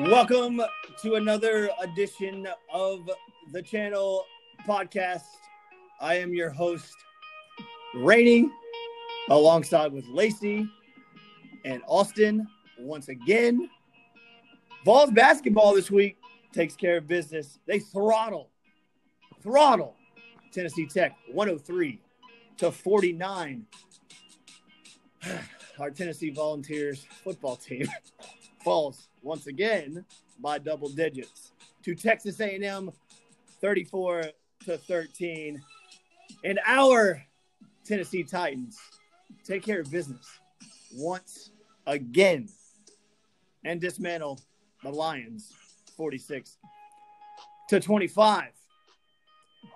Welcome to another edition of the channel podcast. I am your host, Rainey, alongside with Lacey and Austin once again. Vols basketball this week takes care of business. They throttle, throttle Tennessee Tech 103 to 49. Our Tennessee Volunteers football team falls once again by double digits to Texas A&M 34 to 13. And our Tennessee Titans take care of business once again and dismantle the Lions 46 to 25.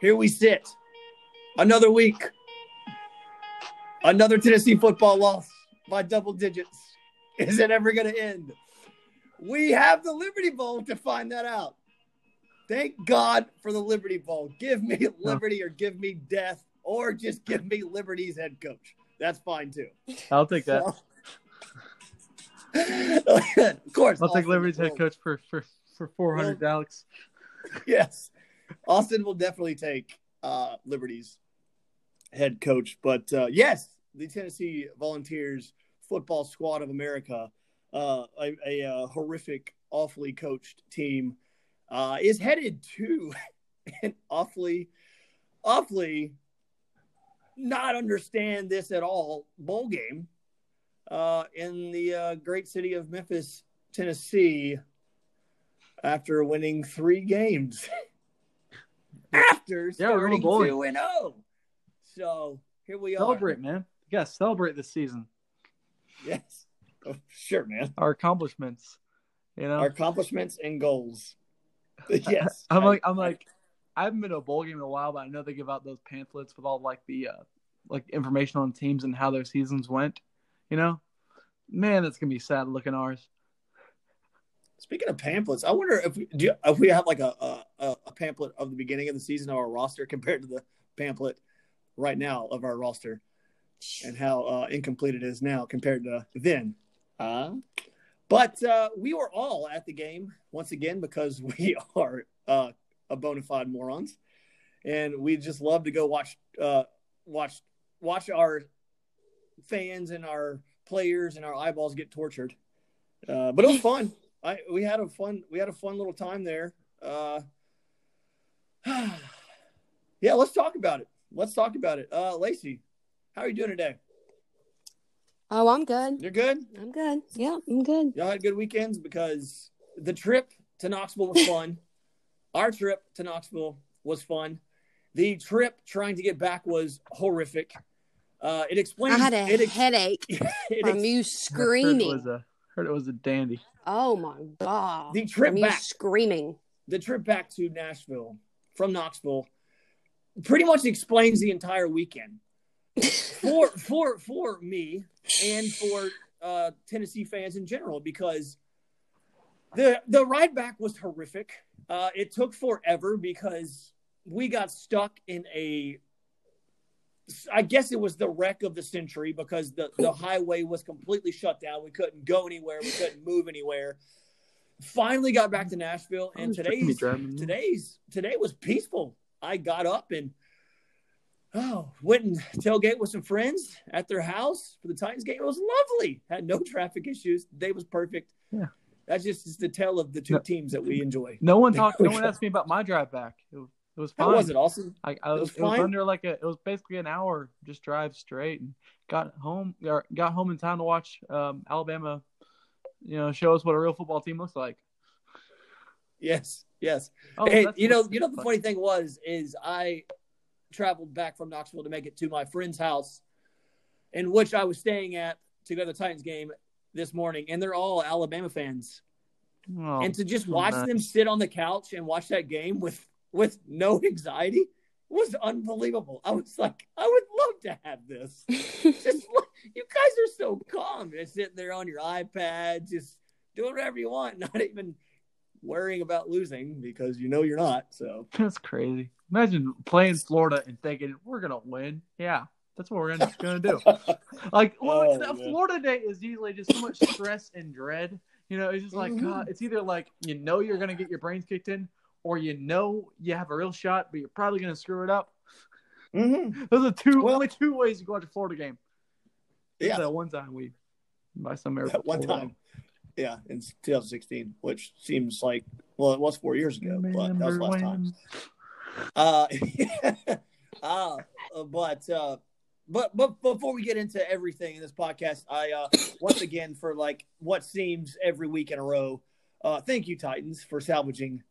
Here we sit. Another week. Another Tennessee football loss by double digits. Is it ever going to end? We have the Liberty Bowl to find that out. Thank God for the Liberty Bowl. Give me Liberty or give me death or just give me Liberty's head coach. That's fine too. I'll take that. So- of course. I'll take Liberty's head coach for for for four hundred, Alex. Yes. Austin will definitely take uh, Liberty's head coach. But uh, yes, the Tennessee Volunteers football squad of America, uh, a, a, uh horrific, awfully coached team, uh, is headed to an awfully, awfully not understand this at all bowl game uh, in the uh, great city of Memphis, Tennessee, after winning three games. after Yeah, starting two and zero. So here we are. Celebrate, man. You gotta celebrate this season. Yes. Oh, sure, man. Our accomplishments. You know, Our accomplishments and goals. Yes. I'm like, I'm like, I haven't been to a bowl game in a while, but I know they give out those pamphlets with all like the uh, like information on teams and how their seasons went. You know, man, that's gonna be sad looking ours. Speaking of pamphlets, I wonder if we do you, if we have like a, a a pamphlet of the beginning of the season of our roster compared to the pamphlet right now of our roster, and how uh, incomplete it is now compared to then. Uh, but uh, we were all at the game once again because we are uh, a bona fide morons, and we just love to go watch uh, watch watch our fans and our players and our eyeballs get tortured. Uh, but it was fun. I we had a fun we had a fun little time there. Uh, yeah, let's talk about it. Let's talk about it. Uh, Lacey, how are you doing today? Oh, I'm good. You're good. I'm good. Yeah, I'm good. Y'all had good weekends because the trip to Knoxville was fun. Our trip to Knoxville was fun. The trip trying to get back was horrific. Uh, it explains. I had a it, ex- headache it from ex- you Heard it screaming. was a heard it was a dandy. Oh my god! The trip from you back. screaming. the trip back to Nashville from Knoxville pretty much explains the entire weekend for for for me and for uh, Tennessee fans in general because the the ride back was horrific. Uh, it took forever because we got stuck in a. I guess it was the wreck of the century because the, the highway was completely shut down. We couldn't go anywhere. We couldn't move anywhere. Finally got back to Nashville, and today's today's today was peaceful. I got up and oh went and tailgate with some friends at their house for the Titans game. It was lovely. Had no traffic issues. The day was perfect. Yeah. That's just is the tale of the two No. teams that we enjoy. No one talked. No one asked me about my drive back. It was, it was fine. How was it, Austin? I, I It was, was it was under like a it was basically an hour just drive straight and got home or got home in time to watch um, Alabama you know show us what a real football team looks like. Yes, yes. Oh, hey, you know, you know the funny thing was is I traveled back from Knoxville to make it to my friend's house, in which I was staying at to go to the Titans game this morning, and they're all Alabama fans. Oh, and to just so watch nice. them sit on the couch and watch that game with with no anxiety was unbelievable. I was like, I would love to have this. Just you guys are so calm, just sitting there on your iPad, just doing whatever you want, not even worrying about losing because you know you're not. So That's crazy. Imagine playing Florida and thinking we're gonna win. Yeah, that's what we're gonna, do. Like, well, Oh. Florida day is usually just so much stress and dread You know, it's just like Mhm. God, it's either like you know you're gonna get your brains kicked in, or you know you have a real shot, but you're probably gonna screw it up. Mm-hmm. Those are two Well- only two ways you go watch a Florida game. Yeah. that one time we by some miracle That one time. Yeah, in 2016, which seems like well, it was four years ago, but that was Remember last when- time. Uh, uh, but uh, but but before we get into everything in this podcast, I uh, once again for like what seems every week in a row, uh, thank you Titans for salvaging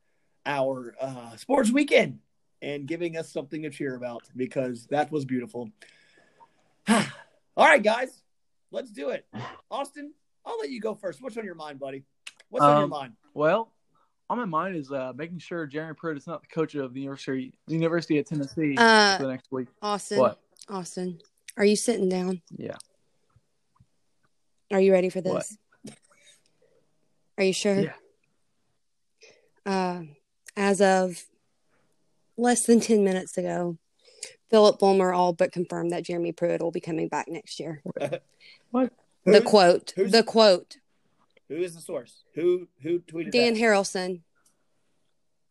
our uh, sports weekend and giving us something to cheer about because that was beautiful. All right, guys, let's do it. Austin, I'll let you go first. What's on your mind, buddy? What's on your Um, mind? Well, on my mind is uh, making sure Jeremy Pruitt is not the coach of the University the University of Tennessee Uh, for the next week. Austin. What? Austin, are you sitting down? Yeah. Are you ready for this? What? Are you sure? Yeah. Uh, as of less than 10 minutes ago, Philip Fulmer all but confirmed that Jeremy Pruitt will be coming back next year. What? The Who's- quote, who's- the quote, Who is the source? Who who tweeted Dan that? Harrelson.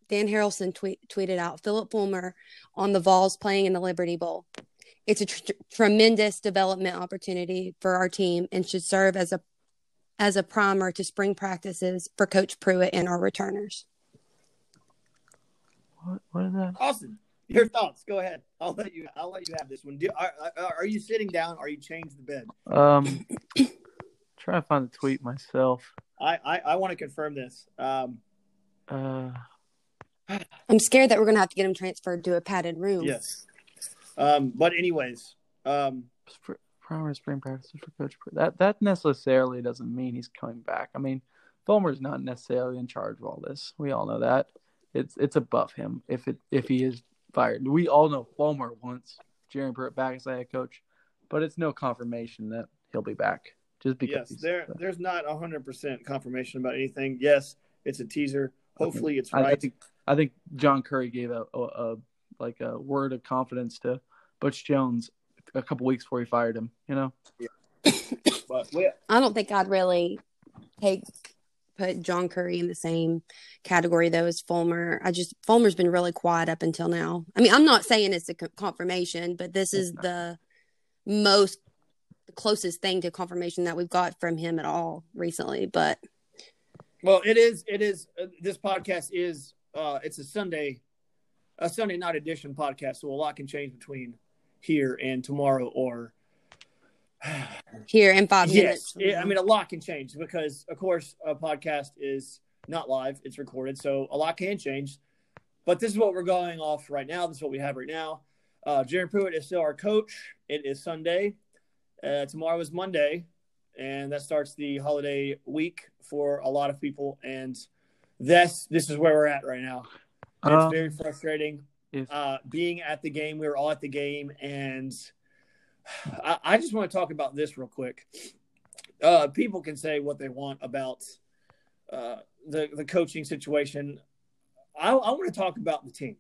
Dan Harrelson tweet, tweeted out Philip Fulmer on the Vols playing in the Liberty Bowl. It's a tr- tremendous development opportunity for our team and should serve as a as a primer to spring practices for Coach Pruitt and our returners. What? What is that? Austin, your thoughts. Go ahead. I'll let you. I'll let you have this one. Do, are, are, are you sitting down? Are you changed the bed? Um, trying to find the tweet myself. I I, I want to confirm this. Um, Uh, I'm scared that we're gonna have to get him transferred to a padded room. yes. Um, but anyways, um, spr- primary spring practices for Coach Pruitt. That that necessarily doesn't mean he's coming back. I mean, Fulmer's not necessarily in charge of all this. We all know that. It's it's above him if it if he is fired. We all know Fulmer wants Jerry Pruitt back as a head coach, but it's no confirmation that he'll be back just because. yes, he's- there there's not hundred percent confirmation about anything. Yes, it's a teaser. Hopefully, it's I, I right. think I think John Currie gave a, a, a like a word of confidence to Butch Jones a couple weeks before he fired him. You know, but we, I don't think I'd really take put John Currie in the same category though as Fulmer. I just Fulmer's been really quiet up until now. I mean, I'm not saying it's a confirmation, but this is the most the closest thing to confirmation that we've got from him at all recently. But well, it is. It is. Uh, this podcast is. Uh, it's a Sunday, a Sunday night edition podcast, so a lot can change between here and tomorrow or here in five yes, minutes, I mean a lot can change because, of course, a podcast is not live; it's recorded, so a lot can change. But this is what we're going off right now. This is what we have right now. Uh, Jeremy Pruitt is still our coach. It is Sunday. Uh, tomorrow is Monday, and that starts the holiday week for a lot of people. And this this is where we're at right now. It's Um, very frustrating if uh, being at the game. We were all at the game, and I, I just want to talk about this real quick. Uh, people can say what they want about uh, the the coaching situation. I, I want to talk about the team.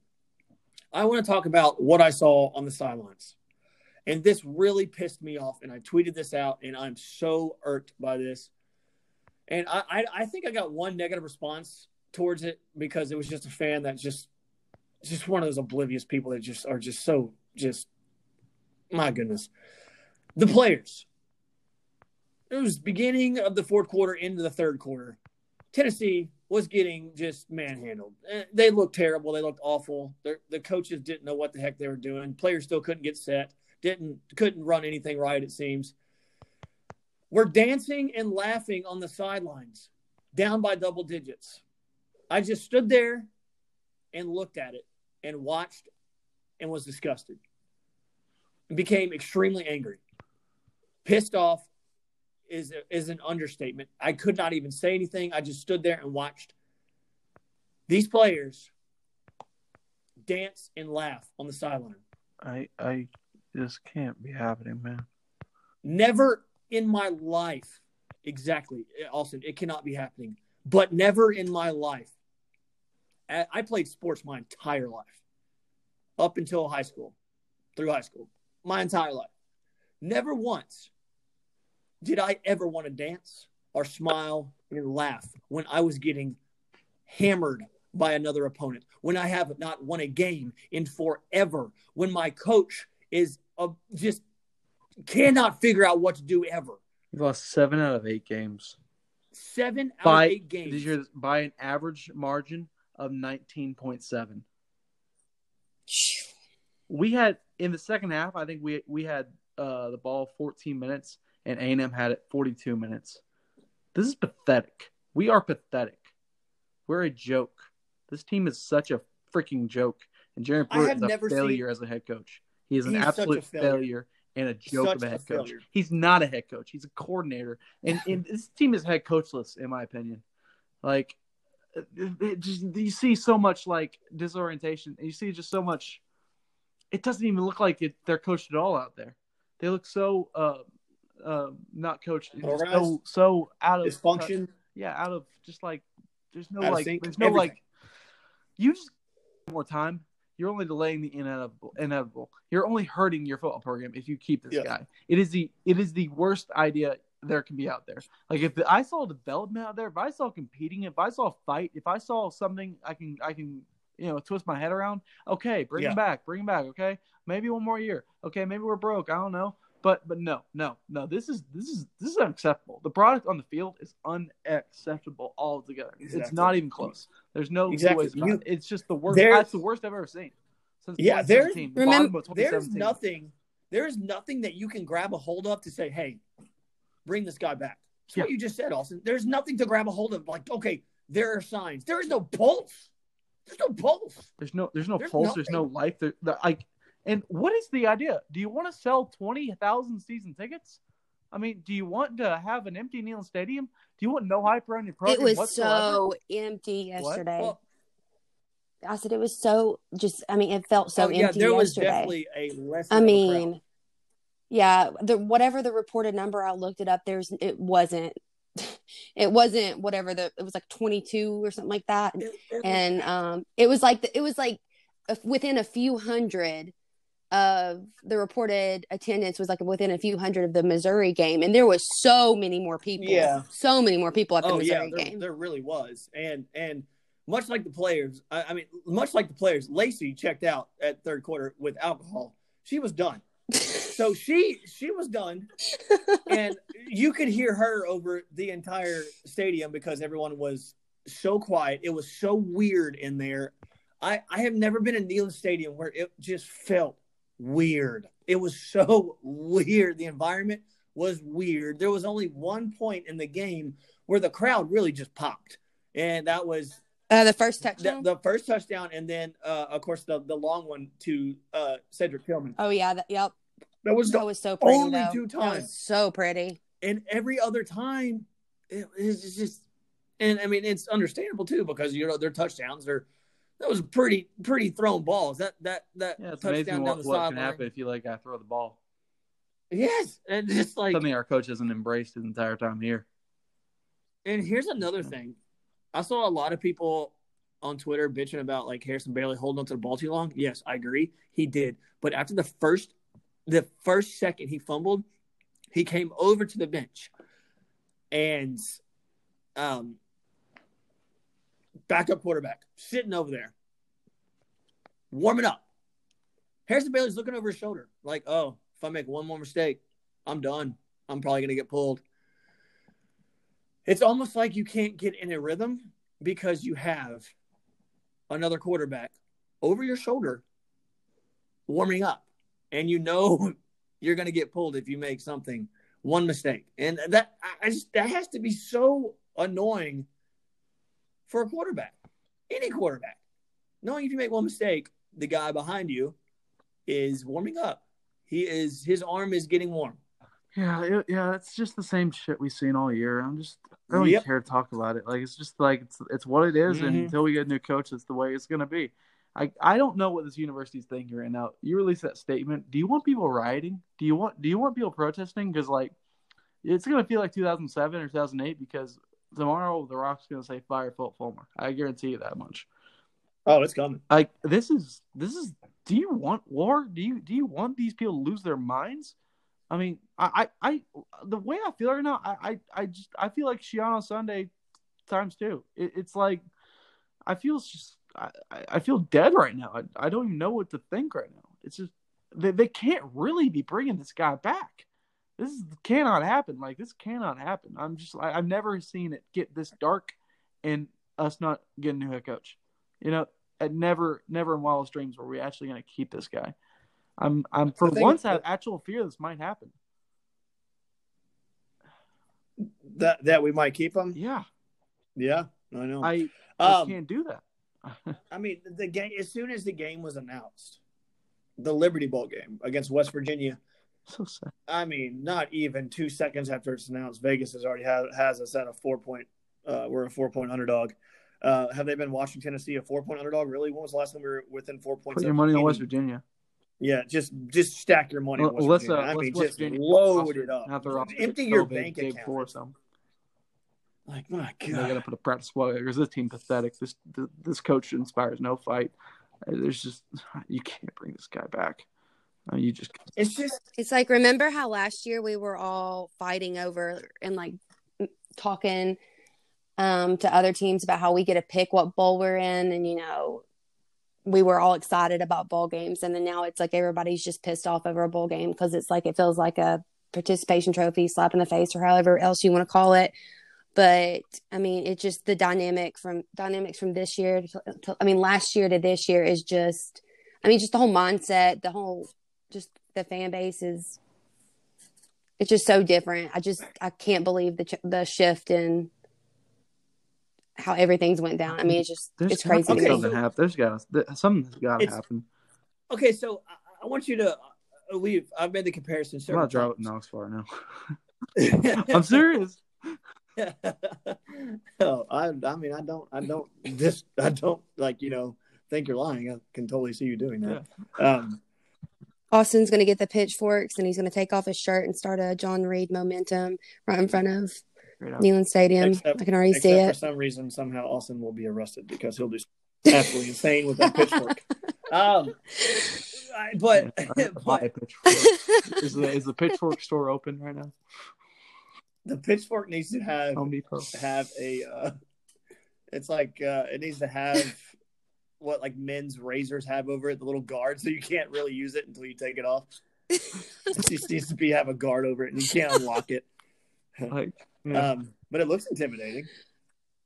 I want to talk about what I saw on the sidelines, and this really pissed me off. And I tweeted this out, and I'm so irked by this. And I, I, I think I got one negative response towards it because it was just a fan that just just one of those oblivious people that just are just so just my goodness. The players. It was beginning of the fourth quarter into the third quarter. Tennessee was getting just manhandled. Eh, They looked terrible. They looked awful. Their, the coaches didn't know what the heck they were doing. Players still couldn't get set. Didn't couldn't run anything right. It seems. We're dancing and laughing on the sidelines, down by double digits. I just stood there and looked at it and watched and was disgusted and became extremely angry. Pissed off is is an understatement. I could not even say anything. I just stood there and watched these players dance and laugh on the sideline. I I this can't be happening, man. Never in my life, exactly, Austin, it cannot be happening, but never in my life. I played sports my entire life, up until high school, through high school, my entire life. Never once did I ever want to dance or smile and laugh when I was getting hammered by another opponent, when I have not won a game in forever, when my coach is uh, just cannot figure out what to do ever. You lost seven out of eight games Seven out by of eight games. Did you hear by an average margin of nineteen point seven. We had in the second half. I think we we had uh, the ball fourteen minutes, and A and M had it forty two minutes. This is pathetic. We are pathetic. We're a joke. This team is such a freaking joke. And Jeremy I Pruitt is a failure as a head coach. He is an He's a absolute failure. failure. and a joke Such of a a head coach. failure. He's not a head coach. He's a coordinator, and, and this team is head coachless, in my opinion. Like, just you see so much like disorientation. You see just so much. It doesn't even look like it, they're coached at all out there. They look so uh, uh, not coached. So so out of Dysfunction. yeah, out of just like there's no Out like there's no everything. like you just more time. You're only delaying the inevitable. Inevitable. You're only hurting your football program if you keep this Yes. guy. It is the it is the worst idea there can be out there. Like if I saw development out there, if I saw competing, if I saw a fight, if I saw something I can I can you know twist my head around. Okay, bring Yeah. him back, bring him back. Okay, maybe one more year. Okay, maybe we're broke. I don't know. But but no no no this is this is this is unacceptable. The product on the field is unacceptable altogether. It's not even close. There's no Exactly. You- it. It's just the worst. That's the worst I've ever seen since Yeah, there's- 2017, the Remember- There's nothing. There's nothing that you can grab a hold of to say, "Hey, bring this guy back." That's what you just said, Austin. There's nothing to grab a hold of. Like, okay, there are signs. There is no pulse. There's no pulse. There's no there's no There's pulse. There's no life. There, the, like, and what is the idea? Do you want to sell twenty thousand season tickets? I mean, do you want to have an empty Neyland Stadium? Do you want no hype around your program It was whatsoever? so empty What? yesterday. Well, I said it was so just. I mean, it felt so oh, yeah, empty there was yesterday. definitely a less. I mean, yeah, the whatever the reported number, I looked it up. There's it wasn't. It wasn't whatever the it was like 22 or something like that, and um, it was like the, it was like within a few hundred of the reported attendance was like within a few hundred of the Missouri game, and there was so many more people. Yeah. so many more people at the oh yeah, Missouri there, game. there really was, and and much like the players, I, I mean, much like the players, Lacey checked out at third quarter with alcohol. She was done. So she she was done, and you could hear her over the entire stadium because everyone was so quiet. It was so weird in there. I I have never been in Neyland Stadium where it just felt weird. It was so weird. The environment was weird. There was only one point in the game where the crowd really just popped, and that was Uh, the first touchdown. the first touchdown, and then uh, of course the the long one to uh, Cedric Tillman. oh yeah, that, yep. That was That was so pretty. only though. two That was times. so pretty. and every other time it, it is just and i mean it's understandable too because you know their touchdowns are that was pretty pretty thrown balls that that that Yeah, it's touchdown amazing down what, the what can happen if you let a guy throw the ball. yes and just like Something our coach hasn't embraced his entire time here. and here's another thing. I saw a lot of people on twitter bitching about like harrison bailey holding onto the ball too long. Yes i agree. He did. But after the first the first second he fumbled he came over to the bench. And um backup quarterback sitting over there warming up. Harrison bailey's looking over his shoulder like oh if i make one more mistake i'm done. I'm probably going to get pulled. It's almost like you can't get in a rhythm because you have another quarterback over your shoulder warming up and you know you're going to get pulled if you make something one mistake. And that I- just that has to be so annoying for a quarterback any quarterback knowing if you make one mistake the guy behind you is warming up he is his arm is getting warm Yeah, it, yeah, it's just the same shit we've seen all year. I'm just I don't Yep. care to talk about it. Like it's just like it's it's what it is, and Mhm. until we get a new coach, it's the way it's gonna be. I I don't know what this university's thinking right now. You release that statement. Do you want people rioting? Do you want do you want people protesting? Because like it's gonna feel like 2007 or 2008 because tomorrow the Rock's gonna say fire Phil Fulmer. I guarantee you that much. oh it's coming Like this is this is. Do you want war? Do you do you want these people to lose their minds? I mean, I, I, I the way I feel right now, I, I, I just I feel like Schiano Sunday times too. It, it's like I feel just I, I feel dead right now. I, I don't even know what to think right now. It's just they, they can't really be bringing this guy back. This is, cannot happen. Like this cannot happen. I'm just I, I've never seen it get this dark, and us not getting a new head coach. You know, at never never in wildest dreams were we actually going to keep this guy. I'm I'm for once I have actual fear this might happen. That that we might keep him. Yeah, Yeah, I know. I, I um, can't do that. I mean, the game as soon as the game was announced, the Liberty Bowl game against West Virginia. So sad. I mean, not even two seconds after it's announced, Vegas has already has, has us at a four point. Uh, we're a four point underdog. Uh, have they been watching Tennessee a four point underdog? Really? When was the last time we were within four points? Put your money on West Virginia. Yeah, just just stack your money. Well, West let's uh, Virginia. I let's mean, West just Virginia load it up. Empty your big bank account. before some. Like my God! They got to put a practice squad because this team pathetic. This this coach inspires no fight. There's just you can't bring this guy back. Uh, you just it's just It's like remember how last year we were all fighting over and like talking um to other teams about how we get to pick what bowl we're in and you know we were all excited about bowl games and then now it's like everybody's just pissed off over a bowl game because it's like it feels like a participation trophy slap in the face or however else you want to call it. But i mean it's just the dynamic from dynamics from this year to, to, i mean last year to this year is just i mean just the whole mindset the whole just the fan base is it's just so different i just i can't believe the ch- the shift in how everything's went down i mean it's just there's it's crazy be to me. something happen. There's got to something's got to happen. okay. So I, I want you to uh, leave. I've made the comparison. I'm several not driving times. Knox far now. I'm serious. oh, I, I mean, I don't, I don't, this, I don't like, you know, think you're lying. I can totally see you doing that. Um, austin's going to get the pitchforks and he's going to take off his shirt and start a john reed momentum right in front of Straight up. Neyland stadium Except- i can already see it. for some reason, somehow Austin will be arrested because he'll do absolutely insane with that pitchfork. Um, I, but, Yeah, I have to buy but a pitchfork. is the is the pitchfork store open right now? the pitchfork needs to have Home Depot. have a. Uh, it's like uh, it needs to have what like men's razors have over it, the little guard, so you can't really use it until you take it off. it seems to be have a guard over it, and you can't unlock it. Like, yeah. Um, but it looks intimidating.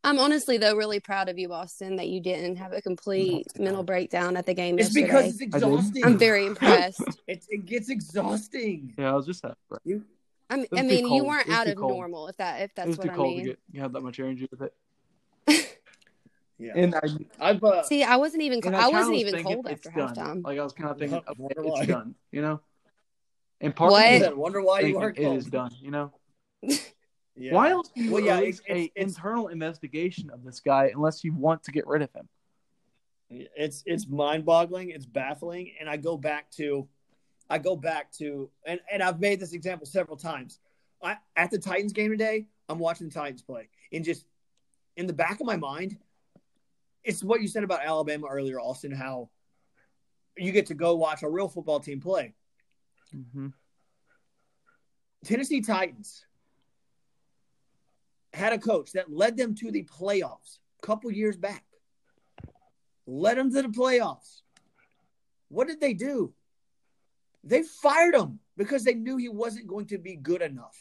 i'm honestly though really proud of you austin that you didn't have a complete Oh, mental breakdown at the game It's yesterday because it's exhausting. i'm very impressed It, it gets exhausting. yeah, I was just happy. You I mean, I mean you weren't out of cold. normal if that if that's was what too I cold mean. to get have that much energy with it. Yeah. And I, I've uh, See, I wasn't even and I, wasn't was even cold after done. halftime. Like I was kind of thinking, I okay, it's why. done. You know. And part What? of me I wonder why you thinking weren't it is done. You know. Yeah. Why else do you Well, yeah, it's- it's- a it's- internal investigation of this guy unless you want to get rid of him? It's it's mind boggling. It's baffling. And I go back to, I go back to, and and I've made this example several times. I at the Titans game today, I'm watching the Titans play, and just in the back of my mind, it's what you said about Alabama earlier, Austin. How you get to go watch a real football team play. Mm-hmm. Tennessee Titans had a coach that led them to the playoffs a couple years back. Led them to the playoffs. What did they do? They fired him because they knew he wasn't going to be good enough.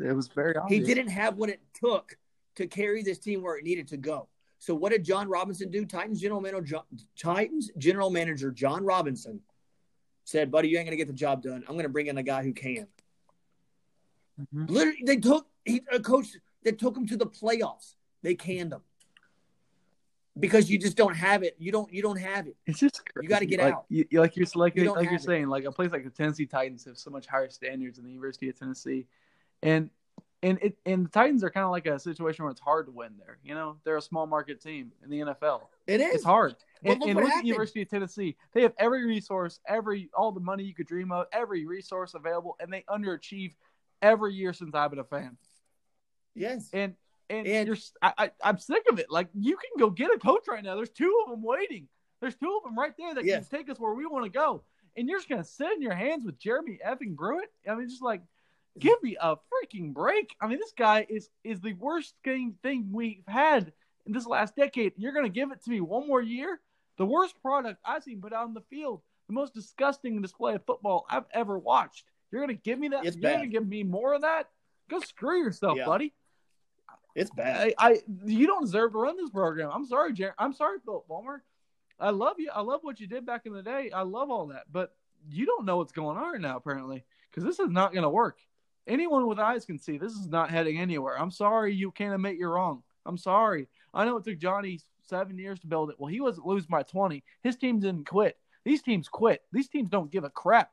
It was very obvious. He didn't have what it took to carry this team where it needed to go. So what did Jon Robinson do? Titans general manager Jon, Titans general manager Jon Robinson said, "Buddy, you ain't gonna get the job done. I'm gonna bring in a guy who can." Mhm. Literally, they took he, a coach that took him to the playoffs. They canned him because you just don't have it. You don't. You don't have it. It's just You gotta get like, out. You, like you're like, you like you're it. saying, like a place like the Tennessee Titans have so much higher standards than the University of Tennessee, and and it and the Titans are kind of like a situation where it's hard to win there. You know, they're a small market team in the NFL. It is. It's hard. But And, look and look at the University of Tennessee. They have every resource, every all the money you could dream of, every resource available, and they underachieve every year since I've been a fan. Yes. And and, And- you're I, I I'm sick of it. Like you can go get a coach right now. There's two of them waiting. There's two of them right there that Yes. can take us where we want to go. And you're just gonna sit in your hands with Jeremy effing Pruitt. I mean, just like Give me a freaking break. I mean, this guy is is the worst game thing we've had in this last decade. You're gonna give it to me one more year? The worst product I've seen put out on the field, the most disgusting display of football I've ever watched. You're gonna give me that? It's You're gonna give me more of that? Go screw yourself, Yeah. buddy. It's bad. I, I you don't deserve to run this program. I'm sorry, Jer- I'm sorry, Philip Fulmer. I love you. I love what you did back in the day. I love all that, but you don't know what's going on right now, apparently, because this is not going to work. Anyone with eyes can see this is not heading anywhere. I'm sorry you can't admit you're wrong. I'm sorry. I know it took Johnny seven years to build it. Well, he wasn't losing by 20. His team didn't quit. These teams quit. These teams don't give a crap.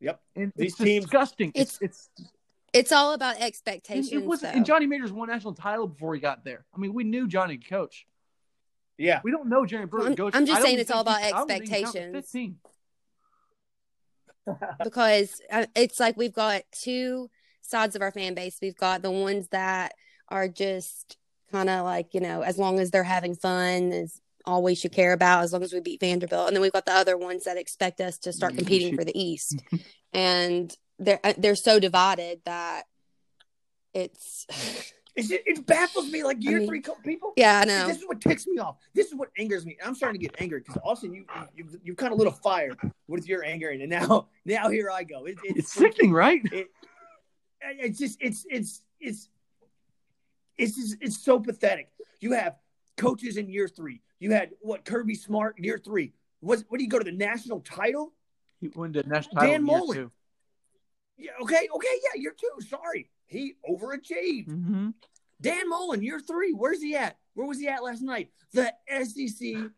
Yep. And These it's teams- disgusting. It's It's- it's It's all about expectations. it wasn't. though. And Johnny Majors won national title before he got there. I mean, we knew Johnny could coach. Yeah. We don't know Jerry Pruitt. I'm- coach. I'm just I saying it's all about he- I don't think he expectations. 15. Because uh, it's like we've got two sides of our fan base. We've got the ones that are just kind of like, you know, as long as they're having fun is all we should care about as long as we beat Vanderbilt. And then we've got the other ones that expect us to start competing for the East. and they're uh, they're so divided that it's It's, it baffles me like year mean- three co- people. yeah, I know. This is what ticks me off. This is what angers me. I'm starting to get angry because Austin, you you you kind of lit a fire with your anger, and now now here I go. It, It's sickening, right? It, it's just it's it's it's it's just, it's so pathetic. You have coaches in year three. You had what Kirby Smart year three. Was what do you go to the national title? He won the national Dan title in year Mullen. two. Yeah, okay, okay, yeah, year two. Sorry, he overachieved. Mm-hmm. Dan Mullen, year three. Where's he at? Where was he at last night? The SEC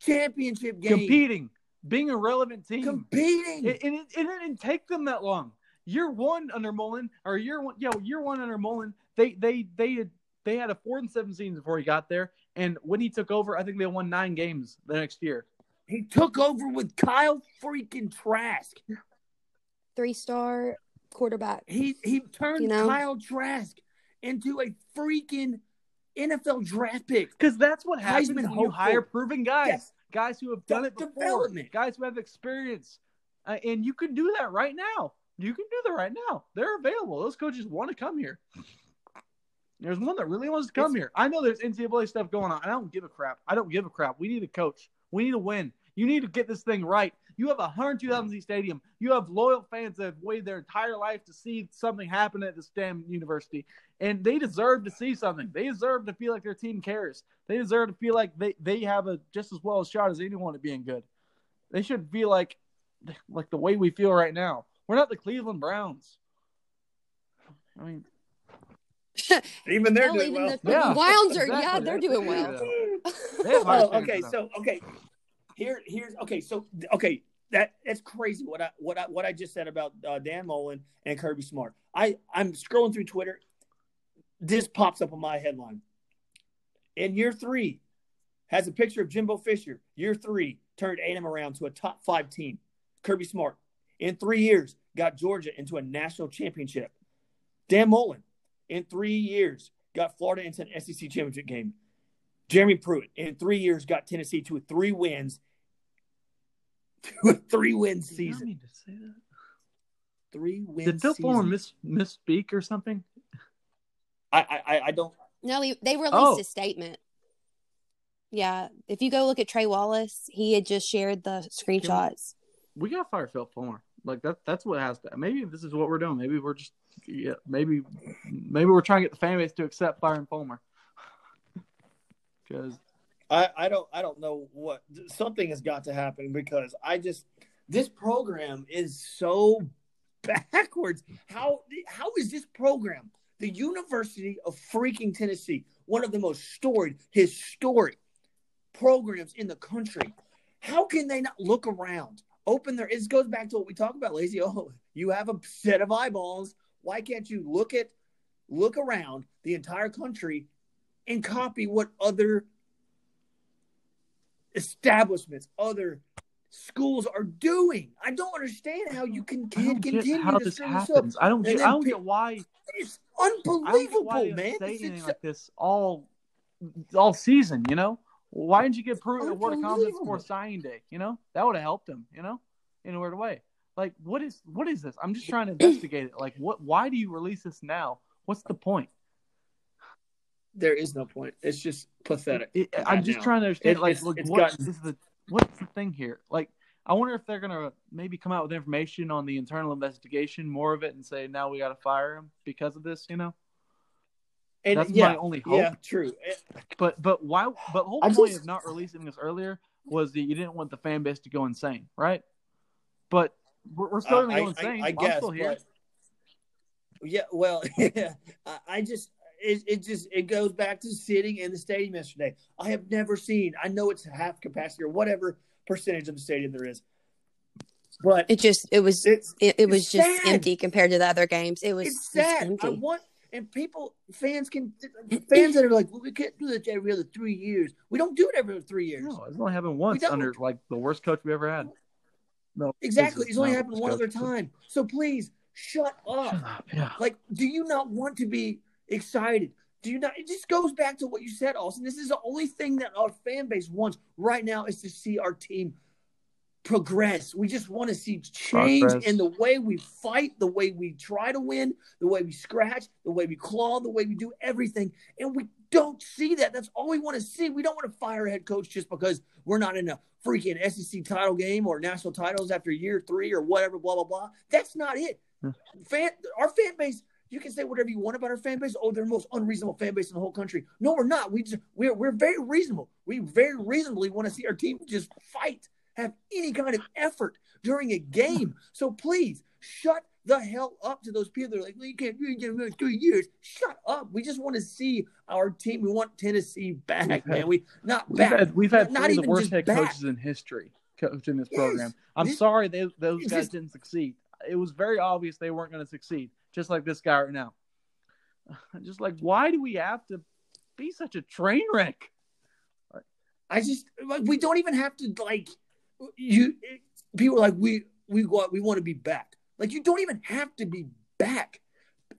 championship game. Competing, being a relevant team. Competing. It, and it, it didn't take them that long. Year one under Mullen, or year one, yeah, year one under Mullen, they they they had they had a four and seven season before he got there, and when he took over, I think they won nine games the next year. he took over with Kyle freaking Trask. Three star quarterback. He he turned You know? Kyle Trask into a freaking NFL draft pick. Because that's what happens Heisman when you hire proven guys, Yes. guys who have done it before, development. guys who have experience, uh, and you can do that right now. You can do that right now. They're available. Those coaches want to come here. There's one that really wants to come It's- here. I know there's NCAA stuff going on. I don't give a crap. I don't give a crap. We need a coach. We need to win. You need to get this thing right. You have a 102,000 seat stadium. You have loyal fans that have waited their entire life to see something happen at this damn university. And they deserve to see something. They deserve to feel like their team cares. They deserve to feel like they, they have a just as well a shot as anyone at being good. They should feel like like the way we feel right now. We're not the Cleveland Browns. I mean, Even they're Hell, doing even well. the Yeah, Browns are yeah, they're doing it, well. They Oh, okay, so okay, here here's okay, so okay, that that's crazy what I what I what I just said about uh, Dan Mullen and Kirby Smart. I I'm scrolling through Twitter. This pops up on my headline. In year three, has a picture of Jimbo Fisher. Year three turned A&M around to a top five team. Kirby Smart in three years got Georgia into a national championship. Dan Mullen in three years got Florida into an SEC championship game. Jeremy Pruitt in three years got Tennessee to three wins, to a three win Did you not season. mean to say that? Three wins. Did Phil season. Fulmer miss misspeak or something? I, I I don't. No, he, they released Oh. a statement. Yeah, if you go look at Trey Wallace, he had just shared the screenshots. We gotta fire Phil Fulmer. Like that. That's what has to. Maybe this is what we're doing. Maybe we're just. Yeah. Maybe. Maybe we're trying to get the fan base to accept firing Fulmer. Because I, I don't I don't know what something has got to happen because I just this program is so backwards. How how is this program, the University of freaking Tennessee, one of the most storied, historic programs in the country? How can they not look around, open their? It goes back to what we talked about, Lacey. Oh, you have a set of eyeballs. Why can't you look at look around the entire country and copy what other establishments, other schools are doing. I don't understand how you can, can continue how to this this up. happens. I don't get. I don't get why. It's I don't get why unbelievable, they man. say anything it's, like this all all season. You know, why didn't you get Pruitt a word of confidence before signing day? You know, that would have helped him. You know, in a weird way. Like, what is what is this? I'm just trying to investigate it. Like, what? Why do you release this now? What's the point? There is no point. It's just pathetic. It, I'm just now. trying to understand. It- like, it's- look, it's what gotten- is the what's the thing here? Like, I wonder if they're gonna maybe come out with information on the internal investigation, more of it, and say now we got to fire him because of this. You know, And that's yeah, my only hope. yeah, true. But but why? But the whole I point just- of not releasing this earlier was that you didn't want the fan base to go insane, right? But we're, we're still Uh, gonna I, go insane. I, I I'm guess, still here. but yeah. Well, I- I just it, it just it goes back to sitting in the stadium yesterday. I have never seen. I know it's half capacity or whatever percentage of the stadium there is, but It just it was it, it was just sad. empty compared to the other games. It was it's just sad. I want and people fans can fans that are like, well, we can't do this every other three years. We don't do it every other three years. No, it's only happened once under like the worst coach we ever had. No, Exactly. It's only happened one worst other time. So please shut up. Shut up. Yeah. Like, do you not want to be excited? Do you not? It just goes back to what you said, Austin. This is the only thing that our fan base wants right now is to see our team progress. We just want to see change Progress. in the way we fight, the way we try to win, the way we scratch, the way we claw, the way we do everything. And we don't see that. That's all we want to see. We don't want to fire a head coach just because we're not in a freaking SEC title game or national titles after year three or whatever, blah, blah, blah. That's not it. Hmm. Fan, our fan base, you can say whatever you want about our fan base. Oh, they're the most unreasonable fan base in the whole country. No, we're not. We just, we're, we're very reasonable. We very reasonably want to see our team just fight, have any kind of effort during a game. So please shut the hell up to those people that are like, well, you can't do it in three years. Shut up. We just want to see our team. We want Tennessee back, We've had- man. We not We've back. had we've had Not three of the worst head back. coaches in history coaching this Yes. program. I'm This- sorry they, those guys just- didn't succeed. It was very obvious they weren't going to succeed, just like this guy right now. Just like, why do we have to be such a train wreck? I just like we don't even have to like you. People are like we we want we want to be back. Like you don't even have to be back,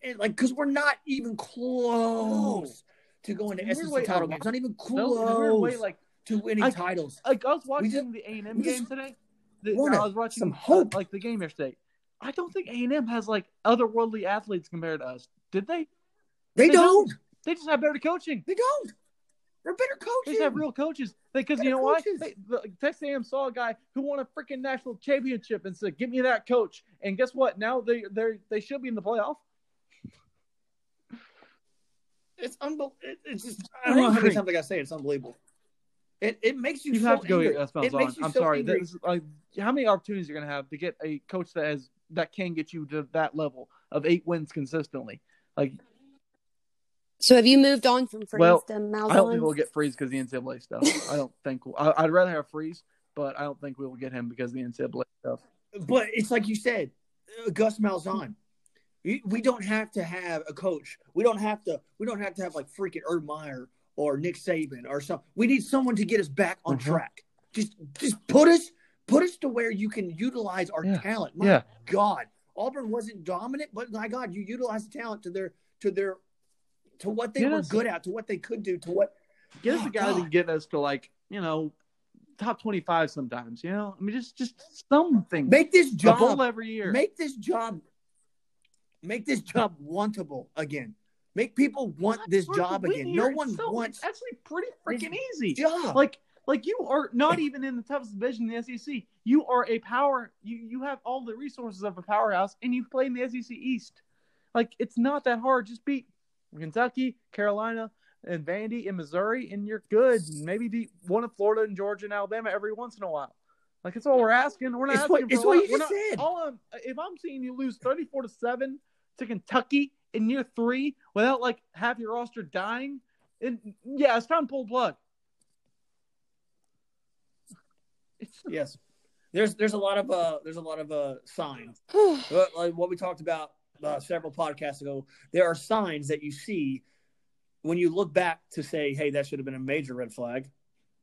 and like because we're not even close to going to SEC way, title games. Not even No, a way, close like to winning I- titles. like I was watching just- the A and M game today. The, I was watching some uh, hope. like the game yesterday. I don't think A and M has like otherworldly athletes compared to us. Did they? They, they don't. They just have better coaching. They don't. They're better They coaches. just have real coaches. Because you Better know why? coaches. They, the, Texas A&M saw a guy who won a freaking national championship and said, "Give me that coach." And guess what? Now they they they should be in the playoff. It's unbelievable. It's just I don't know how many times I gotta say it. It's unbelievable. It it makes you. You so have to go angry. get that smells It makes on. you I'm so sorry. angry. This is, like, how many opportunities you're gonna have to get a coach that has that can get you to that level of eight wins consistently? Like So have you moved on from Freeze Well, to Malzahn? I don't think we'll get Freeze because the NCAA stuff. I don't think we'll, I, I'd rather have Freeze, but I don't think we will get him because of the NCAA stuff. But it's like you said, uh, Gus Malzahn. We, we don't have to have a coach. We don't have to. We don't have to have like freaking Urban Meyer or Nick Saban or something. We need someone to get us back on Mhm. track. Just just put us put us to where you can utilize our Yeah. talent. My Yeah. God, Auburn wasn't dominant, but my God, you utilize the talent to their to their to what they Get were us- good at, to what they could do, to what. Get us Oh, a guy that God. can get us to like you know top twenty five sometimes. You know, I mean just just something. Make this a job bowl every year. make this job make this job wantable again. Make people want this job again. No one so- wants It's actually pretty freaking easy. job. Like like you are not even in the toughest division in the SEC. You are a power. You you have all the resources of a powerhouse, and you play in the SEC East. Like it's not that hard. Just beat Kentucky, Carolina, and Vandy in Missouri, and you're good. Maybe beat one of Florida and Georgia and Alabama every once in a while. Like it's all we're asking. We're not It's asking what- for it's a what lot. you not- said. All I'm, if I'm seeing you lose 34 to seven to Kentucky in year three without like half your roster dying, and yeah, it's time to pull the plug. It's yes. There's there's a lot of uh there's a lot of uh signs. Like what we talked about uh, several podcasts ago. There are signs that you see when you look back to say, "Hey, that should have been a major red flag."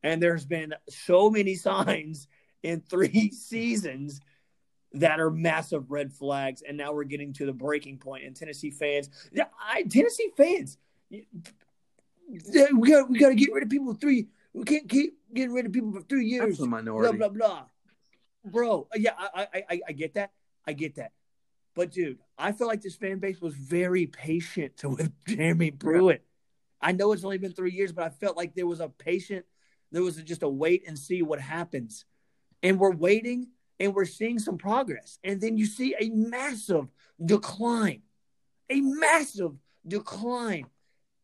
And there's been so many signs in three seasons that are massive red flags. And now we're getting to the breaking point. And Tennessee fans, yeah, I, Tennessee fans, we got we got to get rid of people for three. We can't keep getting rid of people for three years That's the minority. blah blah. blah. Bro, yeah, I I I, I get that. I get that. But dude, I feel like this fan base was very patient to with Jeremy Pruitt. I know it's only been three years, but I felt like there was a patient, there was just a wait and see what happens. And we're waiting and we're seeing some progress. And then you see a massive decline, a massive decline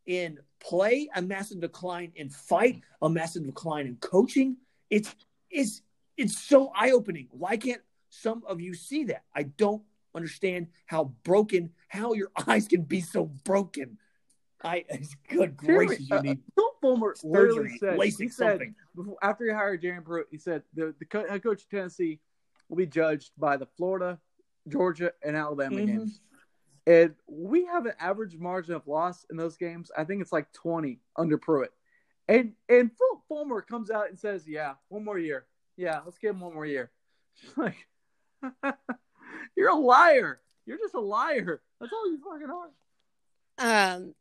in play, a massive decline in fight, a massive decline in coaching. It's it's it's so eye-opening. Why can't some of you see that? I don't understand how broken, how your eyes can be so broken. I good gracious, you uh, need Phil Fulmer literally surgery, said, he said before, after he hired Jeremy Pruitt, he said the, the co- head coach of Tennessee will be judged by the Florida, Georgia, and Alabama Mhm. games. And we have an average margin of loss in those games. I think it's like 20 under Pruitt. And and Phil Fulmer comes out and says, Yeah, one more year. Yeah, let's give him one more year. Like you're a liar. You're just a liar. That's all you fucking are. Um,